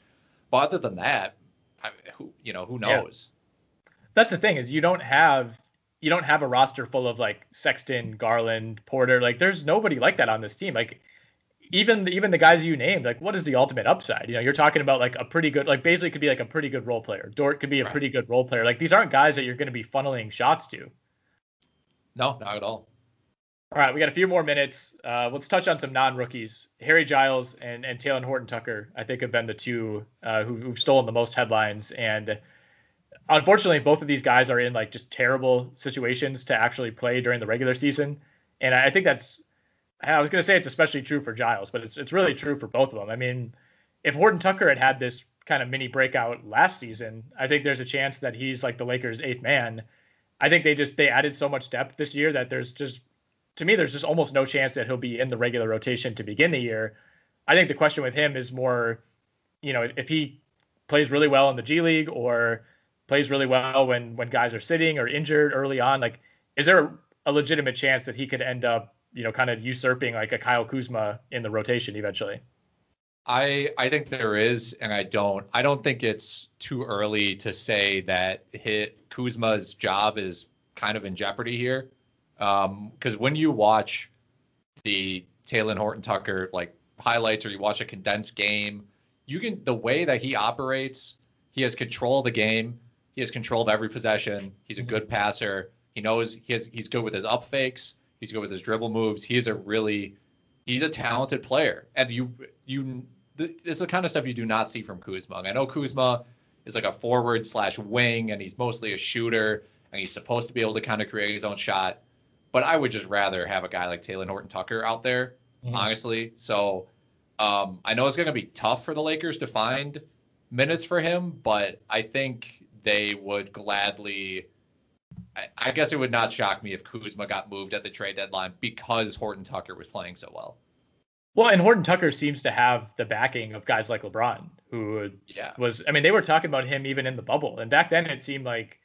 But other than that, I, who you know who knows. Yeah. That's the thing is you don't have you don't have a roster full of like Sexton, Garland, Porter. Like there's nobody like that on this team. Like even even the guys you named, like what is the ultimate upside? You know, you're talking about like a pretty good, like basically could be like a pretty good role player. Dort could be a right. pretty good role player. Like these aren't guys that you're going to be funneling shots to. No, not at all. All right, we got a few more minutes. Uh, let's touch on some non-rookies. Harry Giles and and Talen Horton Tucker, I think, have been the two uh, who've, who've stolen the most headlines. And unfortunately, both of these guys are in like just terrible situations to actually play during the regular season. And I think that's I was going to say it's especially true for Giles, but it's it's really true for both of them. I mean, if Horton Tucker had had this kind of mini breakout last season, I think there's a chance that he's like the Lakers' eighth man. I think they just they added so much depth this year that there's just to me there's just almost no chance that he'll be in the regular rotation to begin the year. I think the question with him is more, you know, if he plays really well in the G League or plays really well when when guys are sitting or injured early on, like is there a, legitimate chance that he could end up you know, kind of usurping like a Kyle Kuzma in the rotation eventually? I I think there is, and I don't. I don't think it's too early to say that hit Kuzma's job is kind of in jeopardy here, because um, when you watch the Talen Horton Tucker like highlights or you watch a condensed game, you can the way that he operates, he has control of the game. He has control of every possession. He's a good passer. He knows he has, he's good with his up fakes. He's good with his dribble moves. He's a really he's a talented player, and you you this is the kind of stuff you do not see from Kuzma. I know Kuzma is like a forward slash wing, and he's mostly a shooter, and he's supposed to be able to kind of create his own shot. But I would just rather have a guy like Taylor Horton Tucker out there, mm-hmm. honestly. So um, I know it's going to be tough for the Lakers to find minutes for him, but I think they would gladly I, guess it would not shock me if Kuzma got moved at the trade deadline because Horton Tucker was playing so well. Well, and Horton Tucker seems to have the backing of guys like LeBron, who yeah. was. I mean, they were talking about him even in the bubble, and back then it seemed like,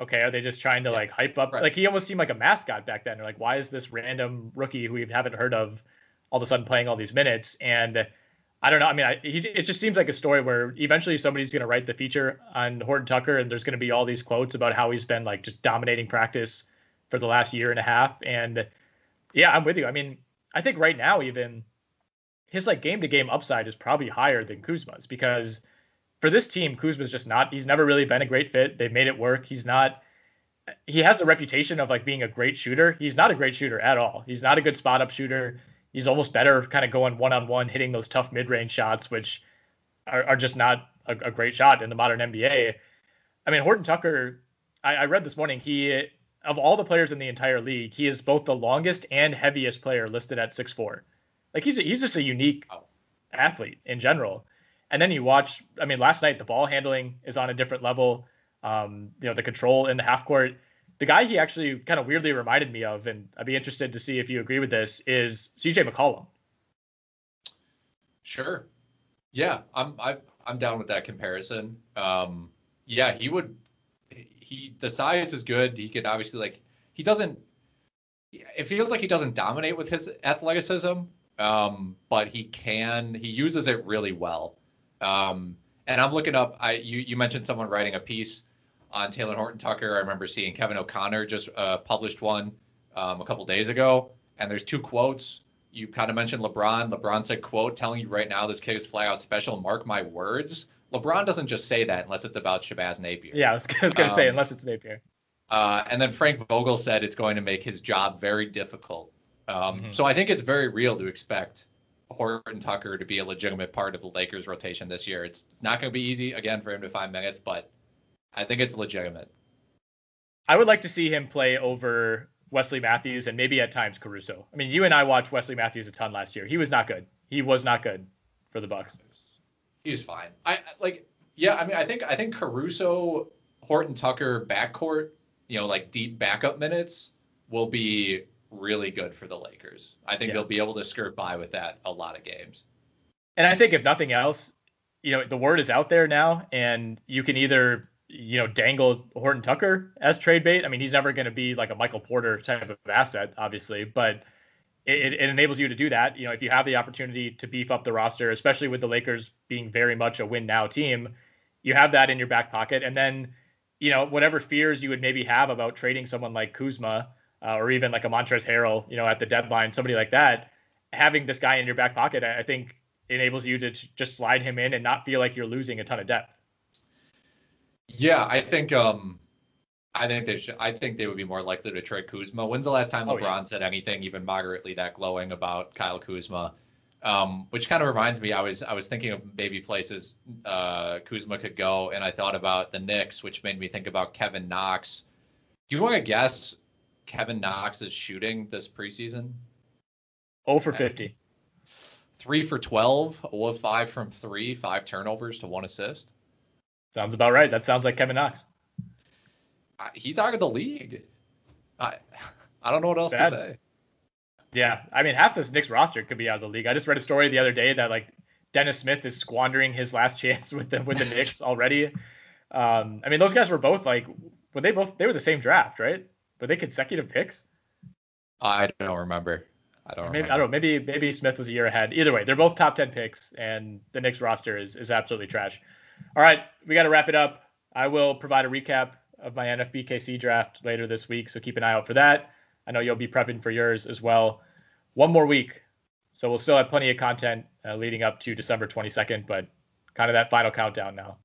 okay, are they just trying to yeah. like hype up? Right. Like he almost seemed like a mascot back then. They're like, why is this random rookie who we haven't heard of all of a sudden playing all these minutes? And I don't know. I mean, I, he, it just seems like a story where eventually somebody's going to write the feature on Horton Tucker, and there's going to be all these quotes about how he's been like just dominating practice for the last year and a half. And yeah, I'm with you. I mean, I think right now even his like game to game upside is probably higher than Kuzma's because for this team, Kuzma's just not. He's never really been a great fit. They've made it work. He's not. He has a reputation of like being a great shooter. He's not a great shooter at all. He's not a good spot up shooter he's almost better kind of going one on one, hitting those tough mid range shots, which are, are just not a, a, great shot in the modern NBA. I mean, Horton Tucker, I, I, read this morning, he, of all the players in the entire league, he is both the longest and heaviest player listed at six four. Like he's, a, he's just a unique athlete in general. And then you watch, I mean, last night the ball handling is on a different level. Um, you know, the control in the half court the guy he actually kind of weirdly reminded me of, and I'd be interested to see if you agree with this, is CJ McCollum. Sure. Yeah, I'm I, I'm down with that comparison. Um, yeah, he would. He the size is good. He could obviously like he doesn't. It feels like he doesn't dominate with his athleticism, um, but he can. He uses it really well. Um, and I'm looking up. I you you mentioned someone writing a piece on Taylor Horton Tucker. I remember seeing Kevin O'Connor just uh, published one um, a couple days ago, and there's two quotes. You kind of mentioned LeBron. LeBron said, "quote Telling you right now, this kid is fly out special. Mark my words." LeBron doesn't just say that unless it's about Shabazz Napier. Yeah, I was, was going to um, say unless it's Napier. Uh, and then Frank Vogel said it's going to make his job very difficult. Um, mm-hmm. So I think it's very real to expect Horton Tucker to be a legitimate part of the Lakers rotation this year. It's, it's not going to be easy again for him to find minutes, but I think it's legitimate. I would like to see him play over Wesley Matthews and maybe at times Caruso. I mean, you and I watched Wesley Matthews a ton last year. He was not good. He was not good for the Bucks. He's fine. I like yeah, I mean, I think I think Caruso, Horton Tucker backcourt, you know, like deep backup minutes will be really good for the Lakers. I think yeah. they'll be able to skirt by with that a lot of games. And I think if nothing else, you know, the word is out there now, and you can either you know, dangle Horton Tucker as trade bait. I mean, he's never going to be like a Michael Porter type of asset, obviously, but it, it, enables you to do that. You know, if you have the opportunity to beef up the roster, especially with the Lakers being very much a win now team, you have that in your back pocket. And then, you know, whatever fears you would maybe have about trading someone like Kuzma uh, or even like a Montrezl Harrell, you know, at the deadline, somebody like that, having this guy in your back pocket, I think enables you to just slide him in and not feel like you're losing a ton of depth. Yeah, I think um I think they should I think they would be more likely to trade Kuzma. When's the last time LeBron oh, yeah. said anything even moderately that glowing about Kyle Kuzma? Um, which kind of reminds me, I was I was thinking of maybe places uh, Kuzma could go, and I thought about the Knicks, which made me think about Kevin Knox. Do you want to guess Kevin Knox is shooting this preseason? Oh for 50. Three for 12, 0 of 5 from three, five turnovers to one assist. Sounds about right. That sounds like Kevin Knox. He's out of the league. I I don't know what else Bad. to say. Yeah, I mean half this Knicks roster could be out of the league. I just read a story the other day that like Dennis Smith is squandering his last chance with the with the Knicks already. Um, I mean those guys were both like, were they both they were the same draft, right? Were they consecutive picks? I don't remember. I don't. Maybe remember. I don't know. Maybe maybe Smith was a year ahead. Either way, they're both top ten picks, and the Knicks roster is is absolutely trash. All right, we got to wrap it up. I will provide a recap of my NFBKC draft later this week, so keep an eye out for that. I know you'll be prepping for yours as well. One more week, so we'll still have plenty of content uh, leading up to December 22nd, but kind of that final countdown now.